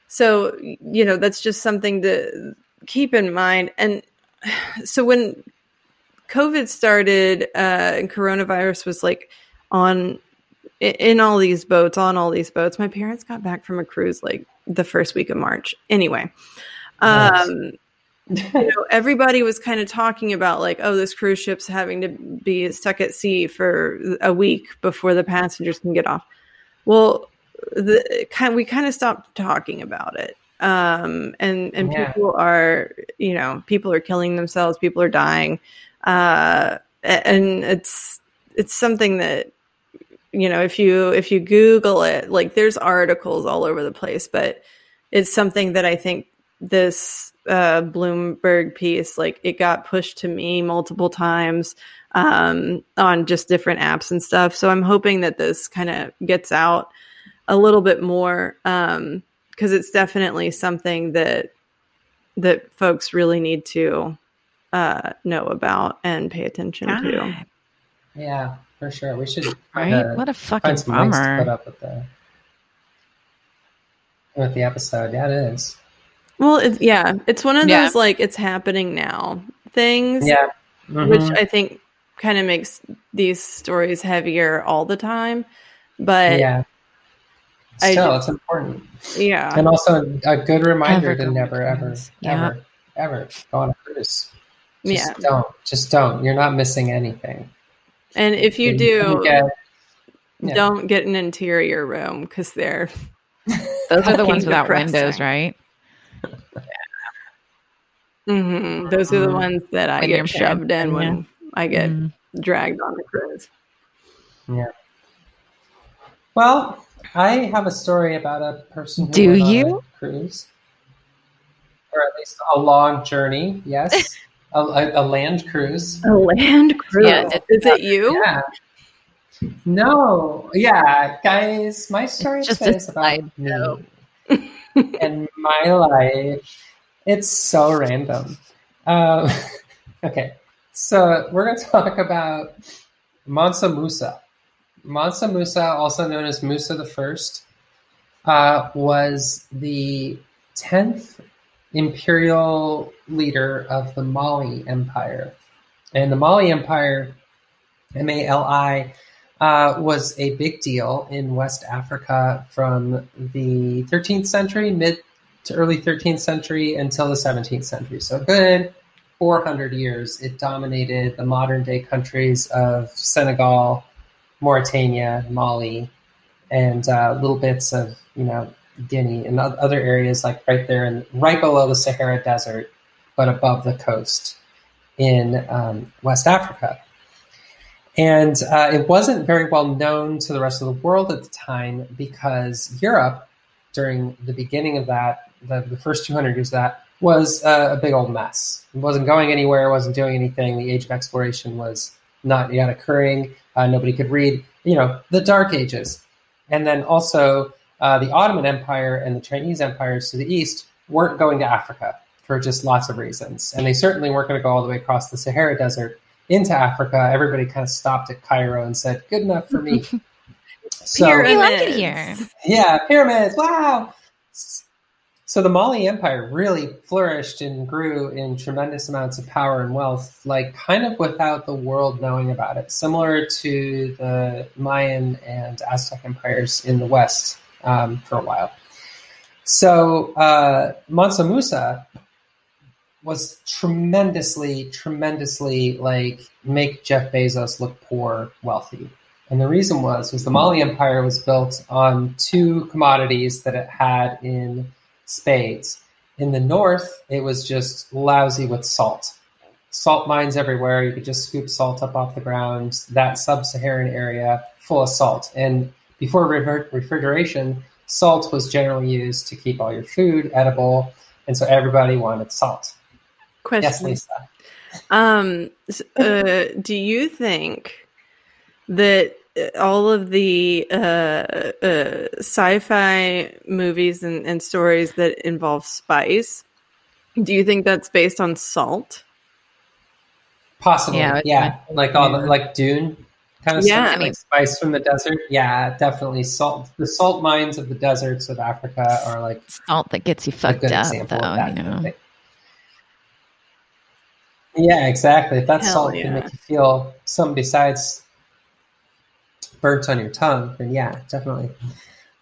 Speaker 4: so you know that's just something to keep in mind. And so when COVID started uh, and coronavirus was like on in all these boats, on all these boats. My parents got back from a cruise like the first week of March. Anyway,
Speaker 2: Nice.
Speaker 4: um, you know, everybody was kind of talking about like, oh, this cruise ship's having to be stuck at sea for a week before the passengers can get off. Well, the kind we kind of stopped talking about it. Um, and and
Speaker 2: Yeah.
Speaker 4: people are, you know, people are killing themselves, people are dying, uh, and it's it's something that you know if you if you google it like there's articles all over the place but it's something that i think this uh bloomberg piece like it got pushed to me multiple times um on just different apps and stuff. So i'm hoping that this kind of gets out a little bit more um because it's definitely something that that folks really need to uh know about and pay attention to.
Speaker 3: God,
Speaker 2: Yeah, for sure. We should
Speaker 3: right?
Speaker 2: uh,
Speaker 3: what a fucking
Speaker 2: find some put up with the with the episode. Yeah, it is.
Speaker 4: Well, it's, yeah, it's one of
Speaker 3: Yeah.
Speaker 4: those like it's happening now things,
Speaker 2: Yeah.
Speaker 4: which
Speaker 2: Mhm.
Speaker 4: I think kind of makes these stories heavier all the time. But yeah,
Speaker 2: yeah.
Speaker 4: I
Speaker 2: Still, it's important,
Speaker 4: yeah,
Speaker 2: and also a good reminder
Speaker 3: Ever
Speaker 2: to
Speaker 3: go on
Speaker 2: never, ever.
Speaker 3: Yeah.
Speaker 2: ever, ever go on a cruise. Just
Speaker 4: Yeah.
Speaker 2: don't. Just don't. You're not missing anything.
Speaker 4: And if you
Speaker 2: You
Speaker 4: do,
Speaker 2: get- yeah.
Speaker 4: don't get an interior room because they're
Speaker 3: Those are the ones without
Speaker 4: depressing.
Speaker 3: windows, right?
Speaker 4: Mm-hmm. those are the
Speaker 2: Mhm.
Speaker 4: ones that I
Speaker 3: When
Speaker 4: get shoved in
Speaker 3: paying,
Speaker 4: when I get
Speaker 3: Mm.
Speaker 4: dragged on the cruise. Yeah.
Speaker 2: Well, I have a story about a person who
Speaker 3: Do
Speaker 2: went on
Speaker 3: you?
Speaker 2: a cruise, or at least a long journey. Yes, a, a, a land cruise.
Speaker 4: A land cruise.
Speaker 3: Yeah, it-
Speaker 4: is it you?
Speaker 2: Yeah. No, yeah, guys, my story
Speaker 3: just
Speaker 2: is about
Speaker 3: slideshow.
Speaker 2: me and my life. It's so random. Um, okay, so we're going to talk about Mansa Musa. Mansa Musa, also known as Musa the First, uh, was the tenth imperial leader of the Mali Empire, and the Mali Empire, M A L I, uh, was a big deal in West Africa from the 13th century, mid to early 13th century, until the 17th century. So, good 400 years, it dominated the modern day countries of Senegal, Mauritania, Mali, and uh, little bits of you know Guinea and other areas like right there and right below the Sahara Desert, but above the coast in um, West Africa. And uh, it wasn't very well known to the rest of the world at the time because Europe, during the beginning of that, the, the first 200 years of that, was uh, a big old mess. It wasn't going anywhere, wasn't doing anything. The age of exploration was not yet occurring. Uh, nobody could read, you know, the Dark Ages. And then also uh, the Ottoman Empire and the Chinese empires to the east weren't going to Africa for just lots of reasons. And they certainly weren't going to go all the way across the Sahara Desert into Africa. Everybody kind of stopped at Cairo and said, good enough for me. so,
Speaker 3: We like it here.
Speaker 2: yeah, pyramids, wow. So the Mali Empire really flourished and grew in tremendous amounts of power and wealth, like kind of without the world knowing about it, similar to the Mayan and Aztec empires in the West um, for a while. So uh, Mansa Musa was tremendously, tremendously like make Jeff Bezos look poor, wealthy. And the reason was was the Mali Empire was built on two commodities that it had in spades. In the north, it was just lousy with salt. Salt mines everywhere. You could just scoop salt up off the ground. That sub Saharan area full of salt. And before rever- refrigeration, salt was generally used to keep all your food edible. And so everybody wanted salt.
Speaker 4: Question.
Speaker 2: Yes, Lisa.
Speaker 4: Um, s- uh, do you think that uh, all of the uh, uh, sci-fi movies and, and stories that involve spice, do you think that's based on salt?
Speaker 2: Possibly,
Speaker 3: Yeah,
Speaker 2: yeah, like all the, like Dune kind of
Speaker 4: Yeah.
Speaker 2: stuff, like spice from the desert. Yeah, definitely salt. The salt mines of the deserts of Africa are like
Speaker 3: Salt that gets you fucked
Speaker 2: good
Speaker 3: up,
Speaker 2: example
Speaker 3: though. You know.
Speaker 2: Yeah, exactly. If that
Speaker 4: Hell
Speaker 2: salt
Speaker 4: yeah.
Speaker 2: can make you feel something besides burnt on your tongue, then yeah, definitely.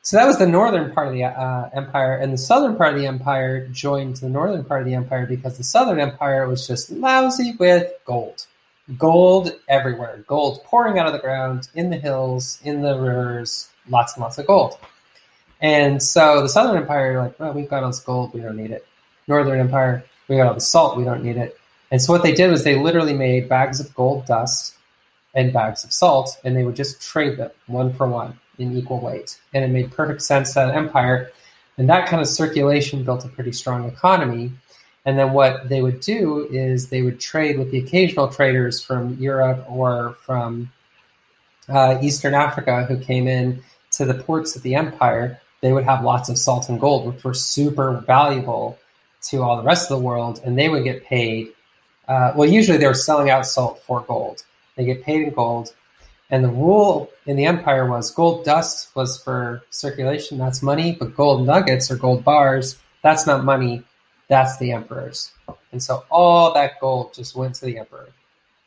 Speaker 2: So that was the northern part of the uh, empire, and the southern part of the empire joined the northern part of the empire because the southern empire was just lousy with gold, gold everywhere, gold pouring out of the ground in the hills, in the rivers, lots and lots of gold. And so the southern empire, like, well, we've got all this gold, we don't need it. Northern empire, we got all the salt, we don't need it. And so what they did was they literally made bags of gold dust and bags of salt, and they would just trade them one for one in equal weight. And it made perfect sense to an empire. And that kind of circulation built a pretty strong economy. And then what they would do is they would trade with the occasional traders from Europe or from uh, Eastern Africa who came in to the ports of the empire. They would have lots of salt and gold, which were super valuable to all the rest of the world, and they would get paid. Uh, well, usually they were selling out salt for gold. They get paid in gold, and the rule in the empire was gold dust was for circulation, that's money, but gold nuggets or gold bars, that's not money, that's the emperor's. And so all that gold just went to the emperor.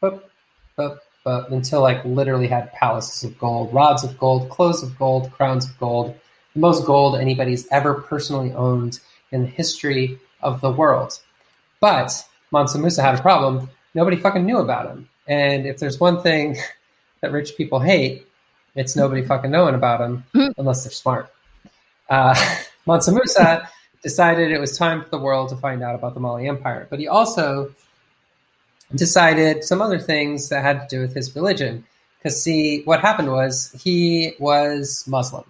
Speaker 2: But, but, but until like literally had palaces of gold, rods of gold, clothes of gold, crowns of gold, the most gold anybody's ever personally owned in the history of the world. But Mansa Musa had a problem. Nobody fucking knew about him. And if there's one thing that rich people hate, it's nobody fucking knowing about him unless they're smart. Uh, Mansa Musa decided it was time for the world to find out about the Mali Empire, but he also decided some other things that had to do with his religion. Because, see, what happened was he was Muslim.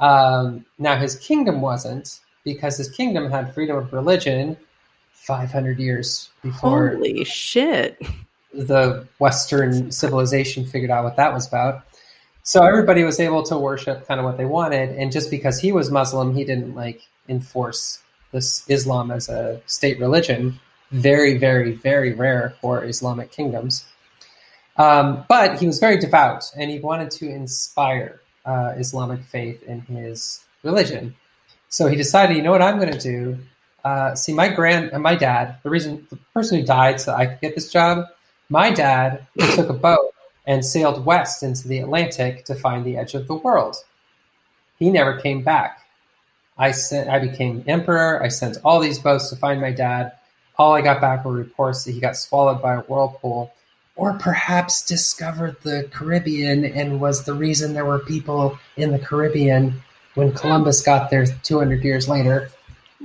Speaker 2: Um, now, his kingdom wasn't, because his kingdom had freedom of religion 500 years before
Speaker 4: Holy shit!
Speaker 2: the Western civilization figured out what that was about. So everybody was able to worship kind of what they wanted, and just because he was Muslim, he didn't like enforce this Islam as a state religion. Very, very, very rare for Islamic kingdoms. Um, but he was very devout, and he wanted to inspire uh, Islamic faith in his religion. So he decided, you know what I'm going to do? Uh, see, my grand, uh, my dad, the reason, the person who died so I could get this job, my dad took a boat and sailed west into the Atlantic to find the edge of the world. He never came back. I sent, I became emperor. I sent all these boats to find my dad. All I got back were reports that he got swallowed by a whirlpool, or perhaps discovered the Caribbean and was the reason there were people in the Caribbean when Columbus got there 200 years later.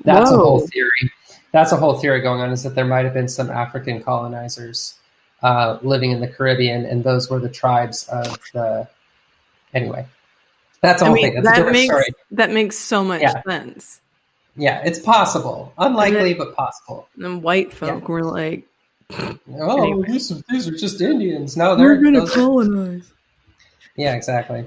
Speaker 2: That's a whole theory. That's a whole theory going on. Is that there might have been some African colonizers uh, living in the Caribbean, and those were the tribes of the. Anyway, that's a
Speaker 4: I
Speaker 2: whole
Speaker 4: mean,
Speaker 2: thing.
Speaker 4: That makes
Speaker 2: story.
Speaker 4: that makes so much
Speaker 2: Yeah.
Speaker 4: sense.
Speaker 2: Yeah, it's possible. Unlikely, but possible.
Speaker 4: And then white folk were like,
Speaker 2: Oh,
Speaker 4: Anyway.
Speaker 2: these, are, these are just Indians. No, they're going to
Speaker 4: colonize.
Speaker 2: Yeah, exactly.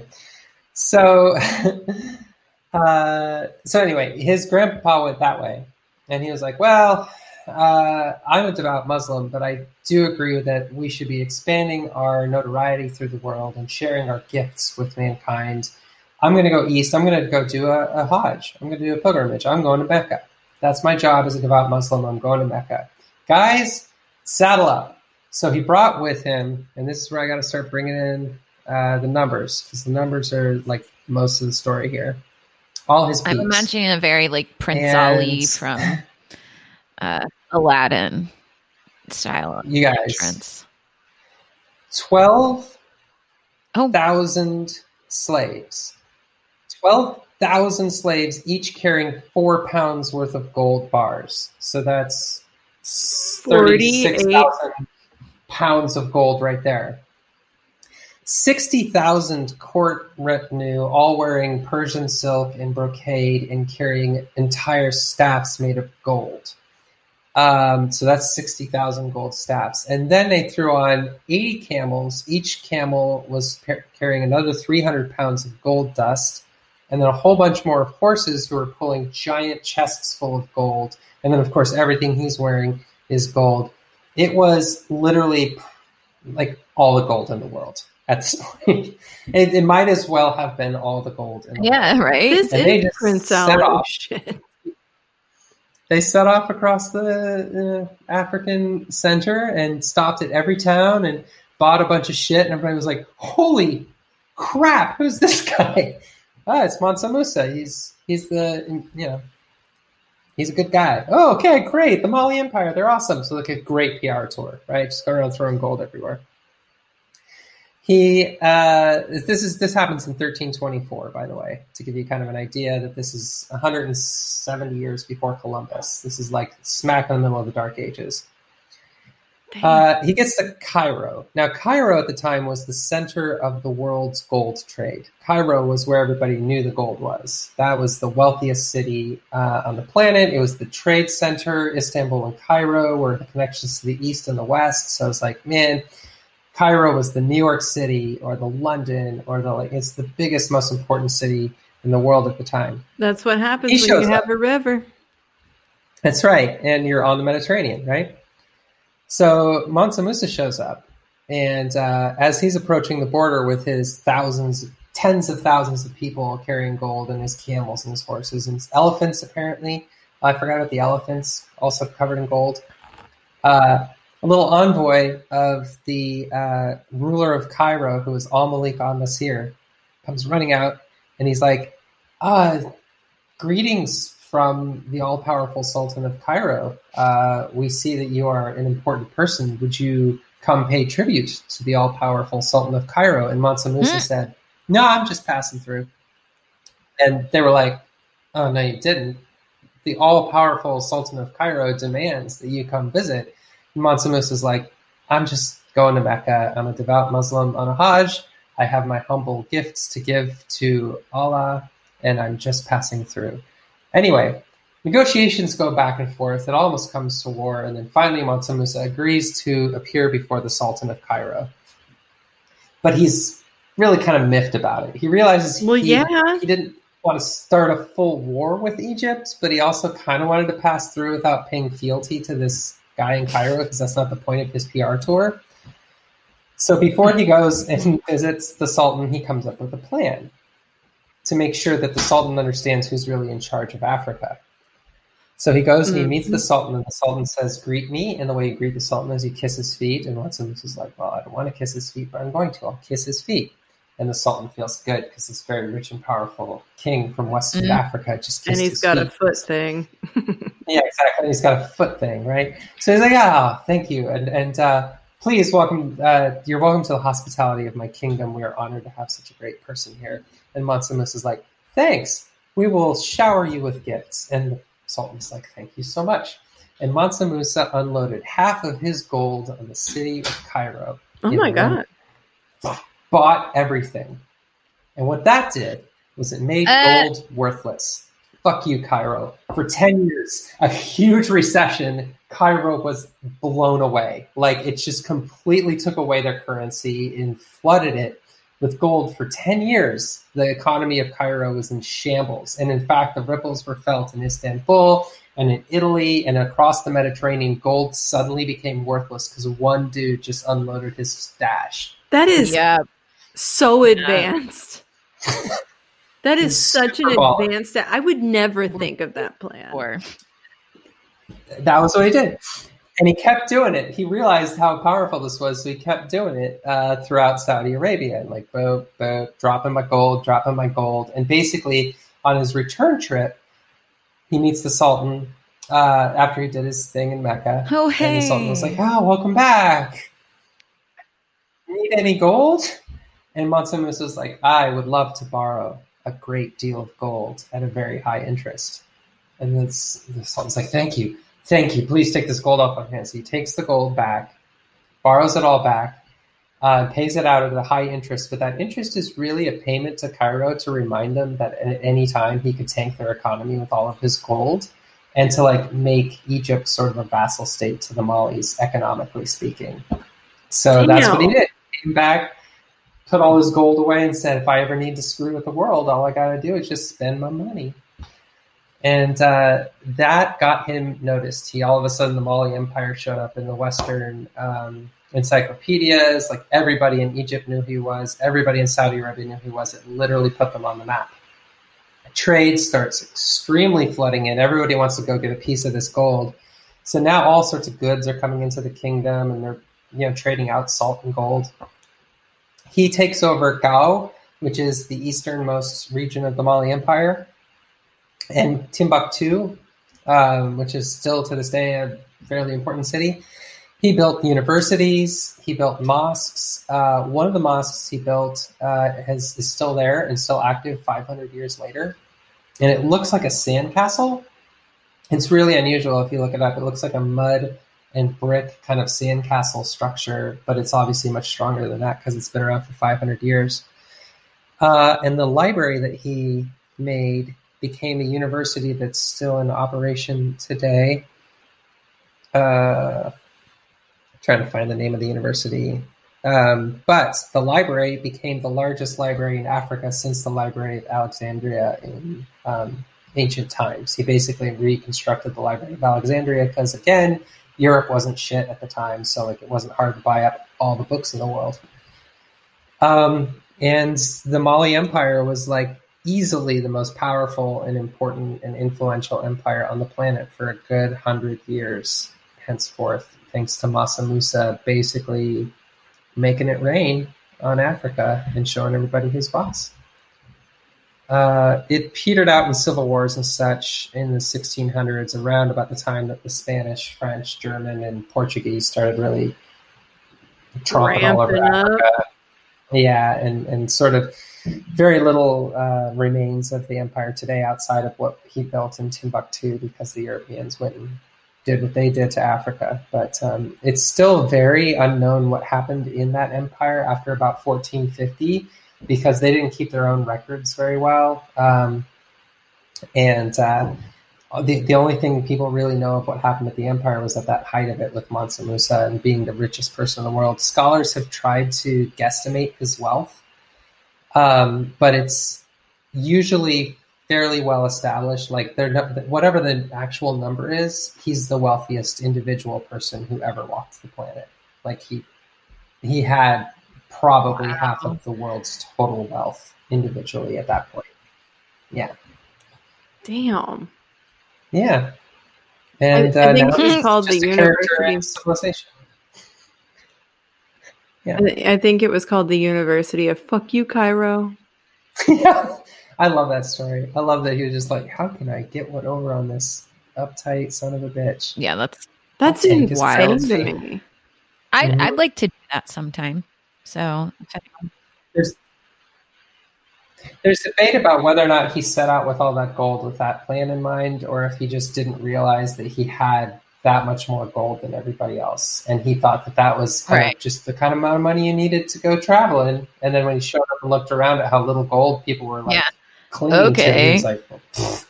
Speaker 2: So, uh, so anyway, his grandpa went that way, and he was like, "Well, uh, I'm a devout Muslim, but I do agree that we should be expanding our notoriety through the world and sharing our gifts with mankind. I'm going to go east. I'm going to go do a, a Hajj. I'm going to do a pilgrimage. I'm going to Mecca. That's my job as a devout Muslim. I'm going to Mecca. Guys, saddle up." So he brought with him, and this is where I got to start bringing in uh, the numbers because the numbers are like most of the story here. All his
Speaker 3: I'm imagining a very like Prince
Speaker 2: And-
Speaker 3: Ali from uh, Aladdin style
Speaker 2: you guys,
Speaker 3: entrance.
Speaker 2: twelve
Speaker 3: Oh.
Speaker 2: thousand slaves. Twelve thousand slaves, each carrying four pounds worth of gold bars. So that's thirty-six thousand pounds of gold right there. 60,000 court retinue, all wearing Persian silk and brocade and carrying entire staffs made of gold. Um, so that's 60,000 gold staffs. And then they threw on 80 camels. Each camel was par- carrying another 300 pounds of gold dust. And then a whole bunch more of horses who are pulling giant chests full of gold. And then, of course, everything he's wearing is gold. It was literally like all the gold in the world at this point. It, it might as well have been all the gold in the world.
Speaker 3: Yeah, right.
Speaker 4: This
Speaker 2: And they
Speaker 4: is
Speaker 2: just
Speaker 4: Prince
Speaker 2: set off.
Speaker 4: shit.
Speaker 2: They set off across the uh, African center and stopped at every town and bought a bunch of shit. And everybody was like, "Holy crap! Who's this guy?" Ah, it's Mansa Musa. He's he's the you know he's a good guy. Oh, okay, great. The Mali Empire, they're awesome. So like a great PR tour, right? Just go around throwing gold everywhere. He uh, this is this happens in 1324, by the way, to give you kind of an idea that this is 170 years before Columbus. This is like smack in the middle of the Dark Ages. Uh, he gets to Cairo. Now, Cairo at the time was the center of the world's gold trade. Cairo was where everybody knew the gold was. That was the wealthiest city uh, on the planet. It was the trade center. Istanbul and Cairo were the connections to the east and the west. So it's like, man, Cairo was the New York City or the London or the like. It's the biggest, most important city in the world at the time.
Speaker 4: That's what happens
Speaker 2: He
Speaker 4: when you have a river.
Speaker 2: That's right. And you're on the Mediterranean, right? So Mansa Musa shows up. And uh, as he's approaching the border with his thousands, tens of thousands of people carrying gold and his camels and his horses and his elephants, apparently. I forgot about the elephants, also covered in gold. Uh, a little envoy of the uh, ruler of Cairo, who is Al Malik al Nasir, comes running out and he's like, uh, Greetings from the all powerful Sultan of Cairo. Uh, we see that you are an important person. Would you come pay tribute to the all powerful Sultan of Cairo? And Mansa Musa
Speaker 3: Hmm.
Speaker 2: said, No, I'm just passing through. And they were like, Oh, no, you didn't. The all powerful Sultan of Cairo demands that you come visit. And Mansa Musa's like, I'm just going to Mecca. I'm a devout Muslim on a Hajj. I have my humble gifts to give to Allah, and I'm just passing through. Anyway, negotiations go back and forth. It almost comes to war, and then finally Mansa Musa agrees to appear before the Sultan of Cairo. But he's really kind of miffed about it. He realizes
Speaker 4: Well,
Speaker 2: he,
Speaker 4: yeah.
Speaker 2: he didn't want to start a full war with Egypt, but he also kind of wanted to pass through without paying fealty to this guy in Cairo because that's not the point of his PR tour. So before he goes and visits the Sultan, he comes up with a plan to make sure that the Sultan understands who's really in charge of Africa. So he goes and he meets the Sultan, and the Sultan says, Greet me. And the way you greet the Sultan is you kiss his feet. And once Mansa is like, Well, I don't want to kiss his feet, but I'm going to. I'll kiss his feet. And the Sultan feels good because this very rich and powerful king from Western
Speaker 3: Mhm.
Speaker 2: Africa just
Speaker 4: And he's got
Speaker 2: feet.
Speaker 4: a foot thing.
Speaker 2: Yeah, exactly. He's got a foot thing, right? So he's like, "Ah, thank you, and and uh, please welcome. Uh, you're welcome to the hospitality of my kingdom. We are honored to have such a great person here." And Mansa Musa is like, "Thanks. We will shower you with gifts." And the Sultan's like, "Thank you so much." And Mansa Musa unloaded half of his gold on the city of Cairo.
Speaker 4: Oh my god.
Speaker 2: bought everything. And what that did was it made
Speaker 3: Uh.
Speaker 2: gold worthless. Fuck you, Cairo. For 10 years, a huge recession, Cairo was blown away. Like it just completely took away their currency and flooded it with gold for 10 years. The economy of Cairo was in shambles. And in fact, the ripples were felt in Istanbul and in Italy and across the Mediterranean. Gold suddenly became worthless because one dude just unloaded his stash.
Speaker 4: That is
Speaker 3: Yeah.
Speaker 4: so advanced. that is such an
Speaker 2: super baller.
Speaker 4: advanced. I would never think of that plan.
Speaker 3: Or
Speaker 2: that was what he did. And he kept doing it. He realized how powerful this was, so he kept doing it uh, throughout Saudi Arabia. Like, boom, boom, dropping my gold, dropping my gold. And basically, on his return trip, he meets the Sultan uh, after he did his thing in Mecca.
Speaker 3: oh
Speaker 2: And the Sultan was like, oh, welcome back. Need any gold? And Mansa was like, I would love to borrow a great deal of gold at a very high interest. And the Sultan's like, thank you, thank you, please take this gold off my hands. He takes the gold back, borrows it all back, uh, pays it out at a high interest, but that interest is really a payment to Cairo to remind them that at any time he could tank their economy with all of his gold and to like make Egypt sort of a vassal state to the Malis, economically speaking. So that's what he did. Came back, put all his gold away, and said, "If I ever need to screw with the world, all I got to do is just spend my money." And uh, that got him noticed. He all of a sudden, the Mali Empire showed up in the Western um, encyclopedias. Like everybody in Egypt knew who he was. Everybody in Saudi Arabia knew who he was. It literally put them on the map. Trade starts extremely flooding in. Everybody wants to go get a piece of this gold. So now all sorts of goods are coming into the kingdom, and they're you know trading out salt and gold. He takes over Gao, which is the easternmost region of the Mali Empire, and Timbuktu, um, which is still to this day a fairly important city. He built universities. He built mosques. Uh, one of the mosques he built uh, has is still there and still active 500 years later, and it looks like a sandcastle. It's really unusual if you look it up. It looks like a mud and brick kind of sandcastle structure, but it's obviously much stronger than that because it's been around for 500 years. Uh, and the library that he made became a university that's still in operation today. Uh, trying to find the name of the university. Um, but the library became the largest library in Africa since the Library of Alexandria in um, ancient times. He basically reconstructed the Library of Alexandria because, again, Europe wasn't shit at the time, so like it wasn't hard to buy up all the books in the world. Um, and the Mali Empire was like easily the most powerful and important and influential empire on the planet for a good hundred years henceforth, thanks to Mansa Musa basically making it rain on Africa and showing everybody his boss. Uh, it petered out in civil wars and such in the 1600s, around about the time that the Spanish, French, German, and Portuguese started really tromping all over
Speaker 4: up.
Speaker 2: Africa. Yeah, and, and sort of very little uh, remains of the empire today outside of what he built in Timbuktu because the Europeans went and did what they did to Africa. But um, it's still very unknown what happened in that empire after about 1450 because they didn't keep their own records very well. Um, and uh, the, the only thing people really know of what happened at the empire was at that height of it with Mansa Musa and being the richest person in the world. Scholars have tried to guesstimate his wealth, um, but it's usually fairly well established. Like they're whatever the actual number is, he's the wealthiest individual person who ever walked the planet. Like he he had probably
Speaker 3: Wow.
Speaker 2: half of the world's total wealth individually at that point. Yeah,
Speaker 4: Damn.
Speaker 2: yeah. And
Speaker 4: I- I
Speaker 2: uh,
Speaker 4: think he's called the
Speaker 2: a character
Speaker 4: University of-
Speaker 2: civilization. Yeah.
Speaker 4: I I think it was called the University of Fuck You, Cairo.
Speaker 2: yeah, I love that story. I love that he was just like, "How can I get one over on this uptight son of a bitch?"
Speaker 3: Yeah, that's
Speaker 4: That
Speaker 2: Okay,
Speaker 4: seems wild to me.
Speaker 3: I'd
Speaker 2: Mhm.
Speaker 3: I'd like to do that sometime. So
Speaker 2: There's there's debate about whether or not he set out with all that gold with that plan in mind, or if he just didn't realize that he had that much more gold than everybody else, and he thought that that was
Speaker 3: Right.
Speaker 2: just the kind of amount of money you needed to go traveling. And then when he showed up and looked around at how little gold people were like
Speaker 3: Yeah.
Speaker 2: clinging to,
Speaker 3: Okay.
Speaker 2: he was like, "Pfft."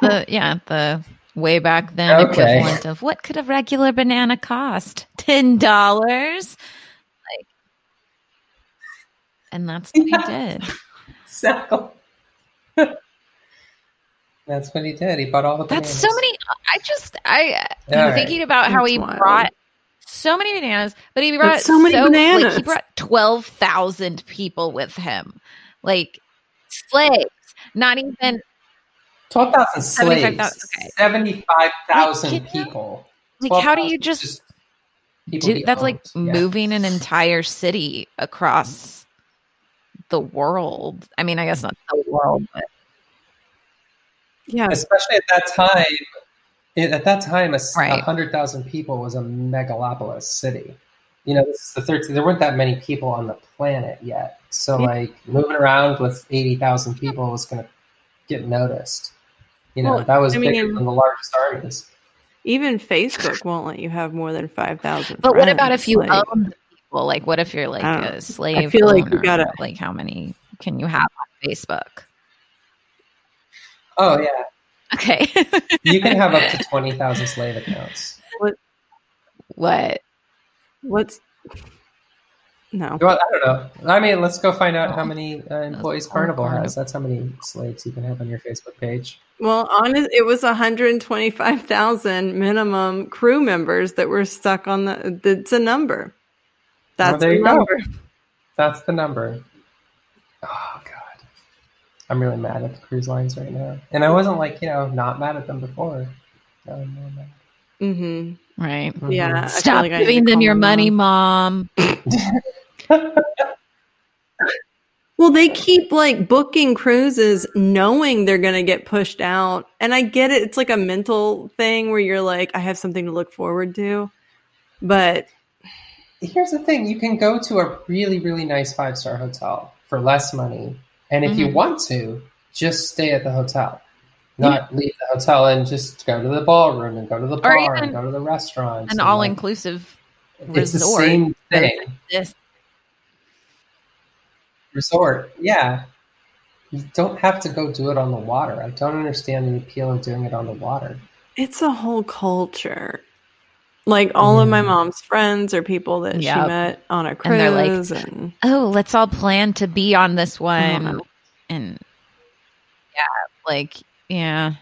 Speaker 3: the yeah the way back then
Speaker 2: Okay.
Speaker 3: equivalent of what could a regular banana cost? Ten dollars. Like, and that's what he did.
Speaker 2: Exactly. That's what he did. He bought all the
Speaker 3: That's
Speaker 2: bananas.
Speaker 3: so many. I just I I'm
Speaker 2: right.
Speaker 3: thinking about how he
Speaker 4: wild.
Speaker 3: brought so many bananas, but he brought
Speaker 4: so many
Speaker 3: Like,
Speaker 4: bananas.
Speaker 3: he brought twelve thousand people with him, like slaves. Not even
Speaker 2: 12,000 slaves.
Speaker 3: 75,000, okay.
Speaker 2: 75,000
Speaker 3: Like, you know,
Speaker 2: people.
Speaker 3: like how do you
Speaker 2: 12,000
Speaker 3: just
Speaker 2: people
Speaker 3: do
Speaker 2: he
Speaker 3: that's like.
Speaker 2: Yeah.
Speaker 3: moving an entire city across the world. I mean, I guess not the world, but
Speaker 4: Yeah.
Speaker 2: Especially at that time. It- At that time, a s- a
Speaker 3: Right.
Speaker 2: 100,000 people was a megalopolis city. you know, this is the third. There weren't that many people on the planet yet, so
Speaker 4: Yeah.
Speaker 2: like moving around with eighty thousand people was going to get noticed. You know,
Speaker 4: Well,
Speaker 2: that was
Speaker 4: I
Speaker 2: bigger
Speaker 4: mean-
Speaker 2: than the largest armies.
Speaker 4: Even Facebook won't let you have more than five thousand.
Speaker 3: But what about if you
Speaker 4: like,
Speaker 3: own people? Like, what if you're like
Speaker 4: I don't know.
Speaker 3: a slave?
Speaker 4: I feel like you gotta-
Speaker 3: like how many can you have on Facebook?
Speaker 2: Oh yeah,
Speaker 3: Okay,
Speaker 2: you can have up to twenty thousand slave accounts.
Speaker 3: what? what?
Speaker 4: what's no?
Speaker 2: Well, I don't know. I mean, let's go find out how many uh, employees Carnival
Speaker 3: Carnival.
Speaker 2: has. That's how many slaves you can have on your Facebook page.
Speaker 4: Well, honest, it was 125,000 minimum crew members that were stuck on the. It's a number. That's
Speaker 2: there
Speaker 4: the
Speaker 2: you go.
Speaker 4: number.
Speaker 2: That's the number. Oh god, I'm really mad at the cruise lines right now, and I wasn't like you know not mad at them before. Now I'm.
Speaker 4: Mm-hmm.
Speaker 3: Right.
Speaker 2: Mhm.
Speaker 4: Yeah.
Speaker 3: Stop
Speaker 4: like
Speaker 3: giving them your money,
Speaker 4: mom.
Speaker 3: mom.
Speaker 4: Well, they keep like booking cruises knowing they're going to get pushed out. And I get it. It's like a mental thing where you're like, I have something to look forward to. But
Speaker 2: Here's the thing: you can go to a really really nice five star hotel for less money, and if you
Speaker 3: Mhm.
Speaker 2: want to, just stay at the hotel. Not leave the hotel and just go to the ballroom and go to the bar
Speaker 3: even
Speaker 2: and go to the restaurant.
Speaker 3: An
Speaker 2: and,
Speaker 3: all
Speaker 2: like,
Speaker 3: inclusive
Speaker 2: It's the same thing.
Speaker 3: This
Speaker 2: resort. Yeah. You don't have to go do it on the water. I don't understand the appeal of doing it on the water.
Speaker 4: it's a whole culture. Like all of my
Speaker 2: Mm.
Speaker 4: mom's friends are people that she met on a
Speaker 3: And they're like,
Speaker 4: cruise. And,
Speaker 3: oh, let's all plan to be on this one.
Speaker 4: know.
Speaker 3: And yeah, like, yeah,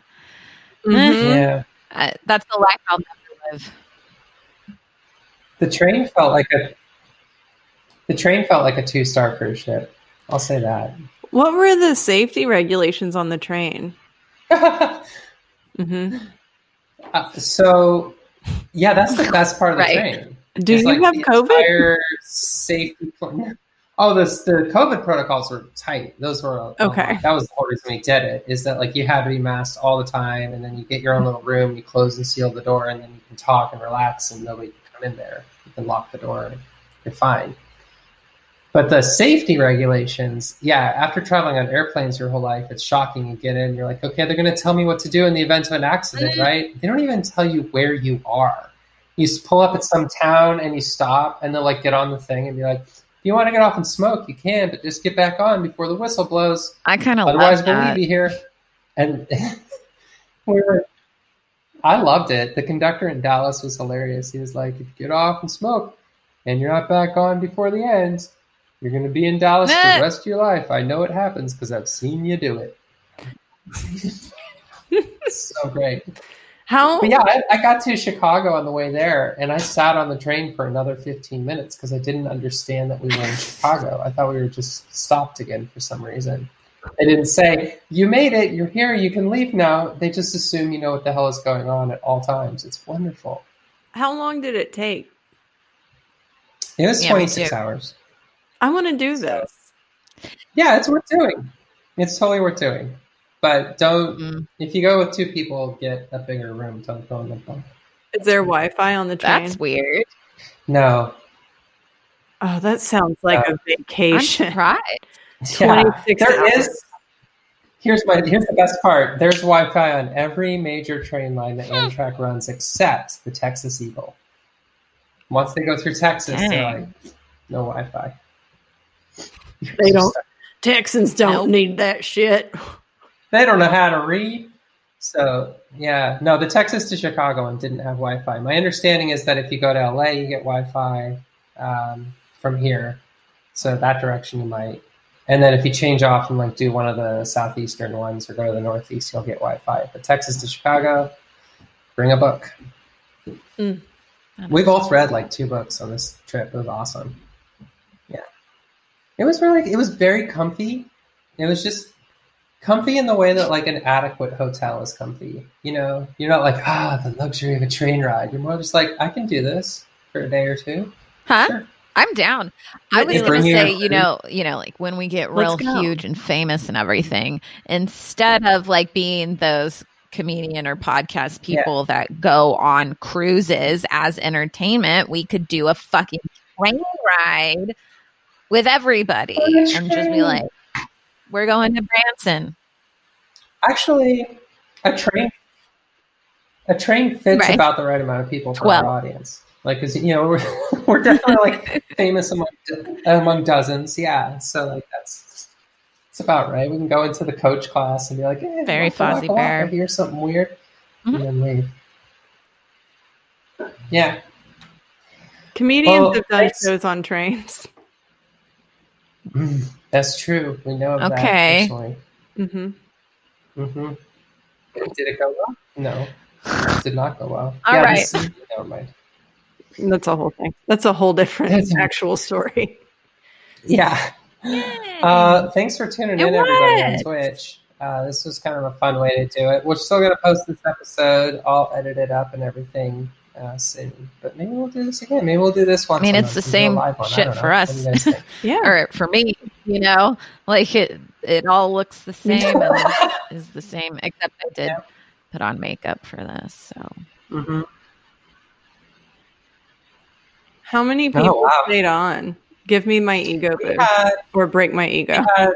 Speaker 4: Mhm.
Speaker 2: Yeah.
Speaker 3: uh, that's the life I'll never live.
Speaker 2: The train felt like a the train felt like a two star cruise ship. I'll say that.
Speaker 4: What were the safety regulations on the train? hmm
Speaker 2: Uh, so yeah, that's the best part of the
Speaker 3: Right.
Speaker 2: train.
Speaker 4: Do
Speaker 2: It's
Speaker 4: you
Speaker 2: like
Speaker 4: have
Speaker 2: the
Speaker 4: COVID?
Speaker 2: Entire safety plan. Oh, this the COVID protocols were tight. Those were oh, oh,
Speaker 4: Okay.
Speaker 2: That was the whole reason we did it. Is that like you had to be masked all the time, and then you get your own little room, you close and seal the door, and then you can talk and relax, and nobody can come in there. You can lock the door, and you're fine. But the safety regulations, yeah, after traveling on airplanes your whole life, it's shocking. You get in, you're like, okay, they're going to tell me what to do in the event of an accident, mm-hmm. right? They don't even tell you where you are. You pull up at some town and you stop, and they'll like get on the thing and be like, if you want to get off and smoke, you can, but just get back on before the whistle blows.
Speaker 3: I kind of
Speaker 2: Otherwise, we'll leave you here. And we were, I loved it. The conductor in Dallas was hilarious. He was like, if you get off and smoke and you're not back on before the end, you're going to be in Dallas for
Speaker 3: Eh.
Speaker 2: the rest of your life. I know it happens because I've seen you do it. so great.
Speaker 4: How?
Speaker 2: But yeah, I, I got to Chicago on the way there, and I sat on the train for another 15 minutes because I didn't understand that we were in Chicago. I thought we were just stopped again for some reason. They didn't say, You made it, you're here, you can leave now. They just assume you know what the hell is going on at all times. It's wonderful.
Speaker 4: How long did it take?
Speaker 2: It was
Speaker 3: Yeah,
Speaker 2: 26
Speaker 3: too.
Speaker 2: hours.
Speaker 4: I want to do this.
Speaker 2: Yeah, it's worth doing. It's totally worth doing. But don't,
Speaker 3: Mm.
Speaker 2: if you go with two people, get a bigger room. Don't go in the bunk.
Speaker 4: Is there Wi-Fi on the train?
Speaker 3: That's weird.
Speaker 2: No.
Speaker 4: oh, that sounds like
Speaker 2: Uh,
Speaker 4: a
Speaker 3: I'm
Speaker 4: vacation.
Speaker 3: surprised.
Speaker 2: Yeah.
Speaker 4: 26
Speaker 2: There
Speaker 4: hours.
Speaker 2: is. Here's my. Here's the best part. There's Wi-Fi on every major train line that Amtrak runs, except the Texas Eagle. Once they go through Texas, they're like, no Wi-Fi.
Speaker 4: They don't. Texans don't
Speaker 3: Nope.
Speaker 4: need that shit.
Speaker 2: They don't know how to read. So yeah, no, the Texas to Chicago one didn't have Wi-Fi. My understanding is that if you go to LA, you get Wi-Fi um, from here. So that direction you might. And then if you change off and like do one of the southeastern ones or go to the northeast, you'll get Wi-Fi. But Texas to Chicago, bring a book. We've both read like two books on this trip. It was awesome. Yeah, it was really. It was very comfy. It was just comfy in the way that like an adequate hotel is comfy. You know, you're not like ah the luxury of a train ride. You're more just like I can do this for a day or two.
Speaker 3: Huh?
Speaker 2: Sure.
Speaker 3: I'm down. I was gonna say, you know, you know, like when we get real huge and famous and everything, instead of like being those comedian or podcast people that go on cruises as entertainment, we could do a fucking train ride with everybody
Speaker 2: On
Speaker 3: and just be like, we're going to Branson.
Speaker 2: Actually, a train a train fits
Speaker 3: Right.
Speaker 2: about the right amount of people for
Speaker 3: Twelve.
Speaker 2: our audience. Like, cause you know we're we're definitely like famous among among dozens. Yeah, so like that's it's about right. We can go into the coach class and be like, eh,
Speaker 3: Very
Speaker 2: waka, waka,
Speaker 3: Fozzie
Speaker 2: waka,
Speaker 3: Bear.
Speaker 2: Hear something weird,
Speaker 3: Mhm.
Speaker 2: and then leave. Yeah,
Speaker 4: Comedians
Speaker 2: Well,
Speaker 4: have done shows on trains.
Speaker 2: That's true. We know of
Speaker 3: Okay.
Speaker 2: that. Personally.
Speaker 4: hmm
Speaker 2: hmm Did it go well? No, it did not go well.
Speaker 3: All
Speaker 2: yeah,
Speaker 3: right.
Speaker 2: this- never mind.
Speaker 4: That's a whole thing. That's a whole different
Speaker 2: That's-
Speaker 4: actual story.
Speaker 2: Yeah. Uh, thanks for tuning
Speaker 3: It
Speaker 2: in, everybody, on. Twitch. Uh, this was kind of a fun way to do it. We're still going to post this episode, all edited up and everything uh, soon. But maybe we'll do this again. Maybe we'll do this once.
Speaker 3: I mean, it's the
Speaker 2: and do a
Speaker 3: same
Speaker 2: live one. I
Speaker 3: shit for us.
Speaker 2: do you guys think?
Speaker 4: Yeah.
Speaker 3: or for me, you know, like it, it all looks the same and is, is the same, except I did
Speaker 2: Yeah.
Speaker 3: put on makeup for this. So
Speaker 2: Mhm.
Speaker 4: How many
Speaker 2: Oh,
Speaker 4: people
Speaker 2: wow.
Speaker 4: stayed on? Give me my ego boost
Speaker 2: had,
Speaker 4: or break my ego.
Speaker 2: we, had,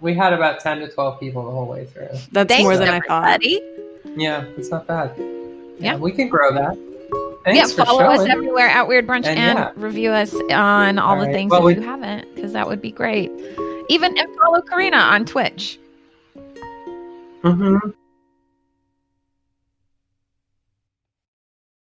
Speaker 2: we had about 10 to 12 people the whole way through.
Speaker 4: That's
Speaker 3: thanks,
Speaker 4: more than I thought.
Speaker 2: Yeah, it's not bad.
Speaker 3: Yeah.
Speaker 2: we can grow that.
Speaker 3: Yeah,
Speaker 2: Thanks for
Speaker 3: follow us everywhere at Weird Brunch
Speaker 2: And
Speaker 3: and,
Speaker 2: yeah.
Speaker 3: review us on all,
Speaker 2: All
Speaker 3: the
Speaker 2: right.
Speaker 3: things
Speaker 2: Well,
Speaker 3: if
Speaker 2: we-
Speaker 3: you haven't, because that would be great. Even and follow Karina on Twitch.
Speaker 2: Mhm.